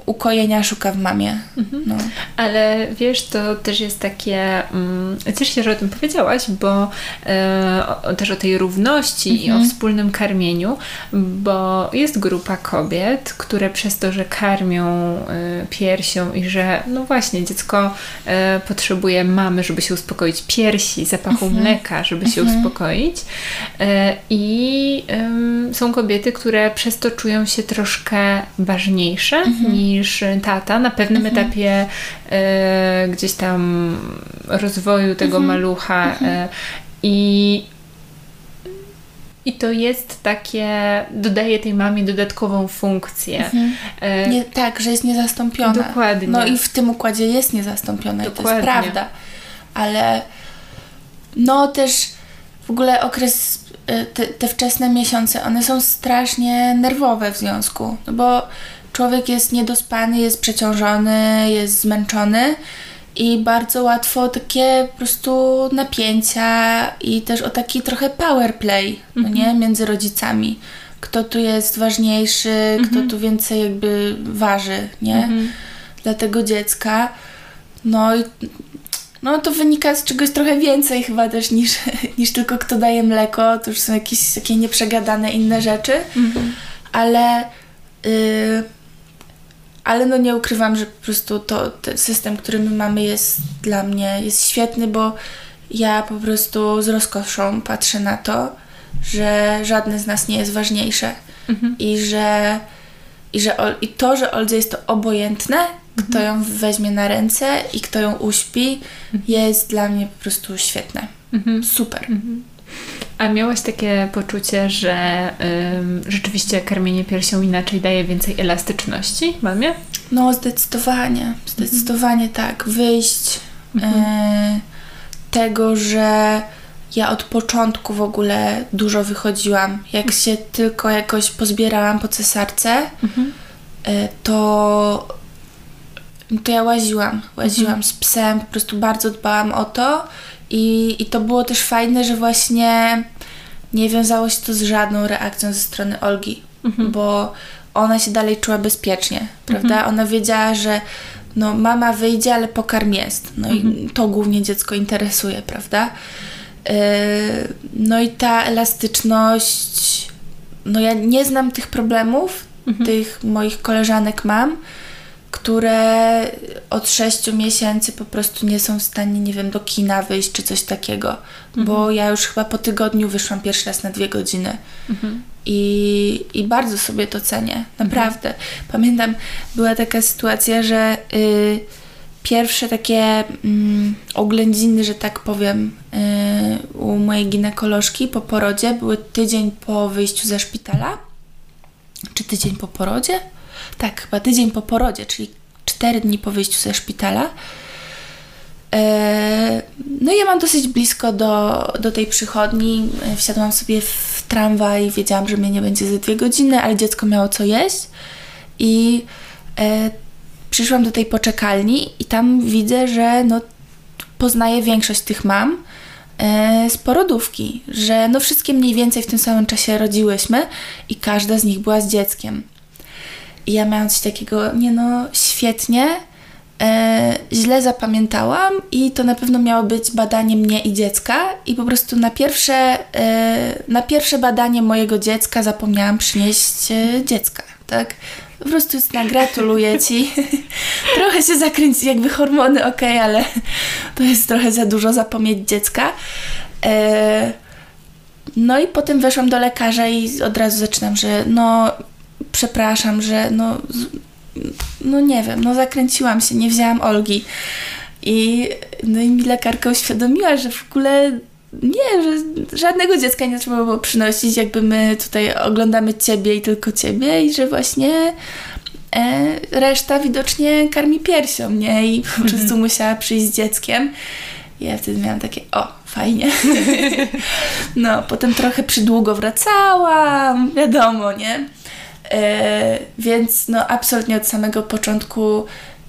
ukojenia szuka w mamie. Mhm. No. Ale wiesz, to też jest takie. Um, cieszę się, że o tym powiedziałaś, bo e, o, też o tej równości mhm. i o mhm. wspólnym karmieniu, bo jest grupa kobiet, które przez to, że karmią e, piersią i że, no właśnie, dziecko e, potrzebuje mamy, żeby się uspokoić, piersi, zapachu mhm. mleka, żeby się mhm. uspokoić. E, I są kobiety, które przez to czują się troszkę ważniejsze mhm. niż niż tata na pewnym mhm. etapie e, gdzieś tam rozwoju tego mhm. malucha. E, I I to jest takie, dodaje tej mamie dodatkową funkcję. Mhm. E... Nie, tak, że jest niezastąpiona. Dokładnie. No i w tym układzie jest niezastąpiona Dokładnie. to jest prawda. Ale no też w ogóle okres, e, te, te wczesne miesiące, one są strasznie nerwowe w związku, no bo człowiek jest niedospany, jest przeciążony, jest zmęczony i bardzo łatwo takie po prostu napięcia i też o taki trochę power play, no nie, mhm. między rodzicami. Kto tu jest ważniejszy, kto mhm. tu więcej jakby waży, nie? Mhm. Dla tego dziecka. No i no to wynika z czegoś trochę więcej chyba też niż, [LAUGHS] niż tylko kto daje mleko. To już są jakieś takie nieprzegadane inne rzeczy. Ale... Y, ale no nie ukrywam, że po prostu to, ten system, który my mamy jest dla mnie jest świetny, bo ja po prostu z rozkoszą patrzę na to, że żadne z nas nie jest ważniejsze mhm. i że i, że i to, że Oldze jest to obojętne, mhm. kto ją weźmie na ręce i kto ją uśpi, mhm. jest dla mnie po prostu świetne. Mhm. Super. A miałaś takie poczucie, że ym, rzeczywiście karmienie piersią inaczej daje więcej elastyczności mamie? No, zdecydowanie. Zdecydowanie mhm. tak. Wyjść mhm. y, tego, że ja od początku w ogóle dużo wychodziłam. Jak się tylko jakoś pozbierałam po cesarce, mhm. y, to, to ja łaziłam. Łaziłam mhm. z psem, po prostu bardzo dbałam o to i, I to było też fajne, że właśnie nie wiązało się to z żadną reakcją ze strony Olgi, mhm. bo ona się dalej czuła bezpiecznie, prawda? Mhm. Ona wiedziała, że no, mama wyjdzie, ale pokarm jest. No mhm. i to głównie dziecko interesuje, prawda? Yy, no i ta elastyczność, no ja nie znam tych problemów, mhm. tych moich koleżanek mam, które od 6 miesięcy po prostu nie są w stanie, nie wiem, do kina wyjść czy coś takiego. Mhm. Bo ja już chyba po tygodniu wyszłam pierwszy raz na dwie godziny. Mhm. I, I bardzo sobie to cenię, naprawdę. Mhm. Pamiętam, była taka sytuacja, że y, pierwsze takie y, oględziny, że tak powiem, y, u mojej ginekolożki po porodzie były tydzień po wyjściu ze szpitala. Czy tydzień po porodzie? tak, chyba tydzień po porodzie, czyli cztery dni po wyjściu ze szpitala. E, no ja mam dosyć blisko do, do tej przychodni. E, wsiadłam sobie w tramwaj, wiedziałam, że mnie nie będzie za dwie godziny, ale dziecko miało co jeść. I e, przyszłam do tej poczekalni i tam widzę, że no, poznaję większość tych mam e, z porodówki, że no wszystkie mniej więcej w tym samym czasie rodziłyśmy i każda z nich była z dzieckiem. I ja miałam coś takiego, nie no, świetnie, e, źle zapamiętałam i to na pewno miało być badanie mnie i dziecka i po prostu na pierwsze, e, na pierwsze badanie mojego dziecka zapomniałam przynieść e, dziecka, tak? Po prostu jest na gratuluję Ci. [LAUGHS] trochę się zakręci, jakby hormony ok, ale to jest trochę za dużo zapomnieć dziecka. E, no i potem weszłam do lekarza i od razu zaczynam, że no przepraszam, że no, no nie wiem, no zakręciłam się, nie wzięłam Olgi. I, no i mi lekarka uświadomiła, że w ogóle nie, że żadnego dziecka nie trzeba było przynosić, jakby my tutaj oglądamy ciebie i tylko ciebie i że właśnie e, reszta widocznie karmi piersią, nie? I po prostu mhm. musiała przyjść z dzieckiem. I ja wtedy miałam takie, o, fajnie. [LAUGHS] no, potem trochę przydługo wracałam, wiadomo, nie? E, więc no absolutnie od samego początku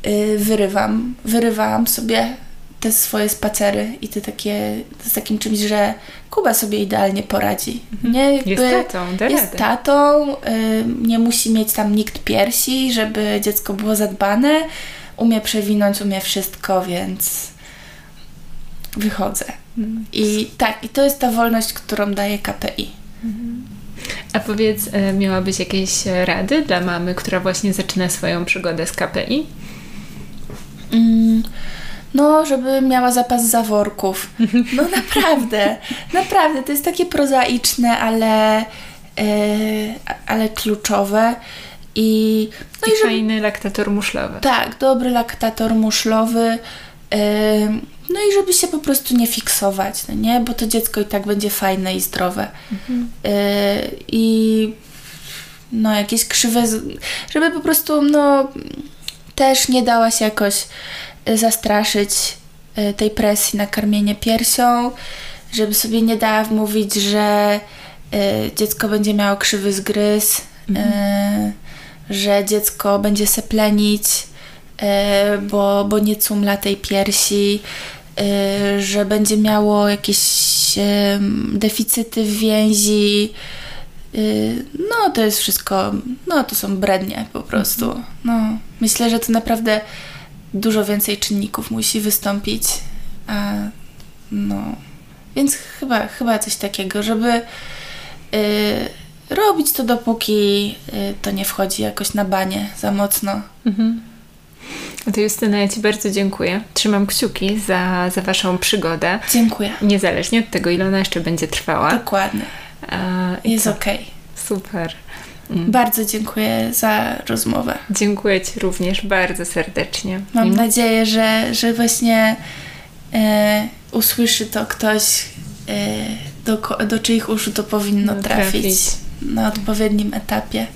y, wyrywam, wyrywałam sobie te swoje spacery i te takie, z takim czymś, że Kuba sobie idealnie poradzi. Mhm. Nie, jakby jest tatą, da Jest radę. tatą, y, nie musi mieć tam nikt piersi, żeby dziecko było zadbane. Umie przewinąć, umie wszystko, więc wychodzę. Mhm. I tak, i to jest ta wolność, którą daje KPI. Mhm. A powiedz, e, miałabyś jakieś rady dla mamy, która właśnie zaczyna swoją przygodę z KPI? Mm, no, żeby miała zapas zaworków. [LAUGHS] No naprawdę, naprawdę. To jest takie prozaiczne, ale, yy, ale kluczowe. I, no I, i żeby, fajny laktator muszlowy. Tak, dobry laktator muszlowy. Yy, no i żeby się po prostu nie fiksować, no nie? Bo to dziecko i tak będzie fajne i zdrowe. Mhm. Y, I no jakieś krzywe, żeby po prostu no też nie dała się jakoś zastraszyć y, tej presji na karmienie piersią, żeby sobie nie dała wmówić, że y, dziecko będzie miało krzywy zgryz, mhm. że dziecko będzie seplenić, bo, bo nie cumla tej piersi, Y, że będzie miało jakieś deficyty w więzi. Y, no, to jest wszystko, no, to są brednie po prostu. Mhm. No, myślę, że to naprawdę dużo więcej czynników musi wystąpić. A, no, więc chyba, chyba coś takiego, żeby y, robić to dopóki y, to nie wchodzi jakoś na banie za mocno. Mhm. To Justyna, ja Ci bardzo dziękuję. Trzymam kciuki za, za Waszą przygodę. Dziękuję. Niezależnie od tego, ile ona jeszcze będzie trwała. Dokładnie. Jest okej. Okay. Super. Mm. Bardzo dziękuję za rozmowę. Dziękuję Ci również bardzo serdecznie. Mam mm. nadzieję, że, że właśnie e, usłyszy to ktoś, e, do, do czyich uszu to powinno no, trafić, trafić na odpowiednim etapie.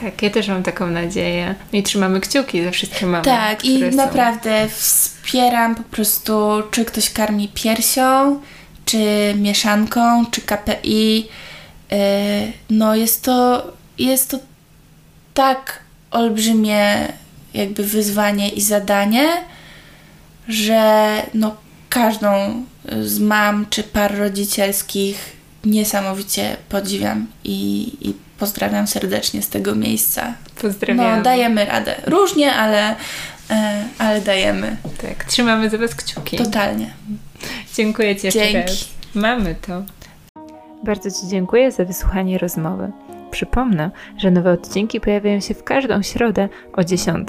Tak, ja też mam taką nadzieję. I trzymamy kciuki za wszystkie mamy. Tak, i są... naprawdę wspieram po prostu, czy ktoś karmi piersią, czy mieszanką, czy KPI. Yy, no jest to, jest to tak olbrzymie jakby wyzwanie i zadanie, że no każdą z mam czy par rodzicielskich niesamowicie podziwiam i, i pozdrawiam serdecznie z tego miejsca. Pozdrawiam. No, dajemy radę. Różnie, ale, e, ale dajemy. Tak, trzymamy za Was kciuki. Totalnie. Dziękuję Ci jeszcze raz. Mamy to. Bardzo Ci dziękuję za wysłuchanie rozmowy. Przypomnę, że nowe odcinki pojawiają się w każdą środę o 10.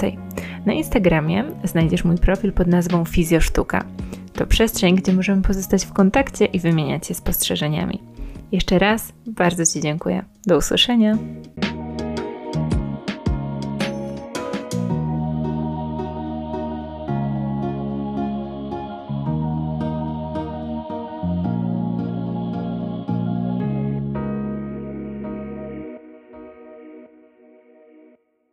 Na Instagramie znajdziesz mój profil pod nazwą Fizjosztuka. To przestrzeń, gdzie możemy pozostać w kontakcie i wymieniać się spostrzeżeniami. Jeszcze raz bardzo Ci dziękuję. Do usłyszenia.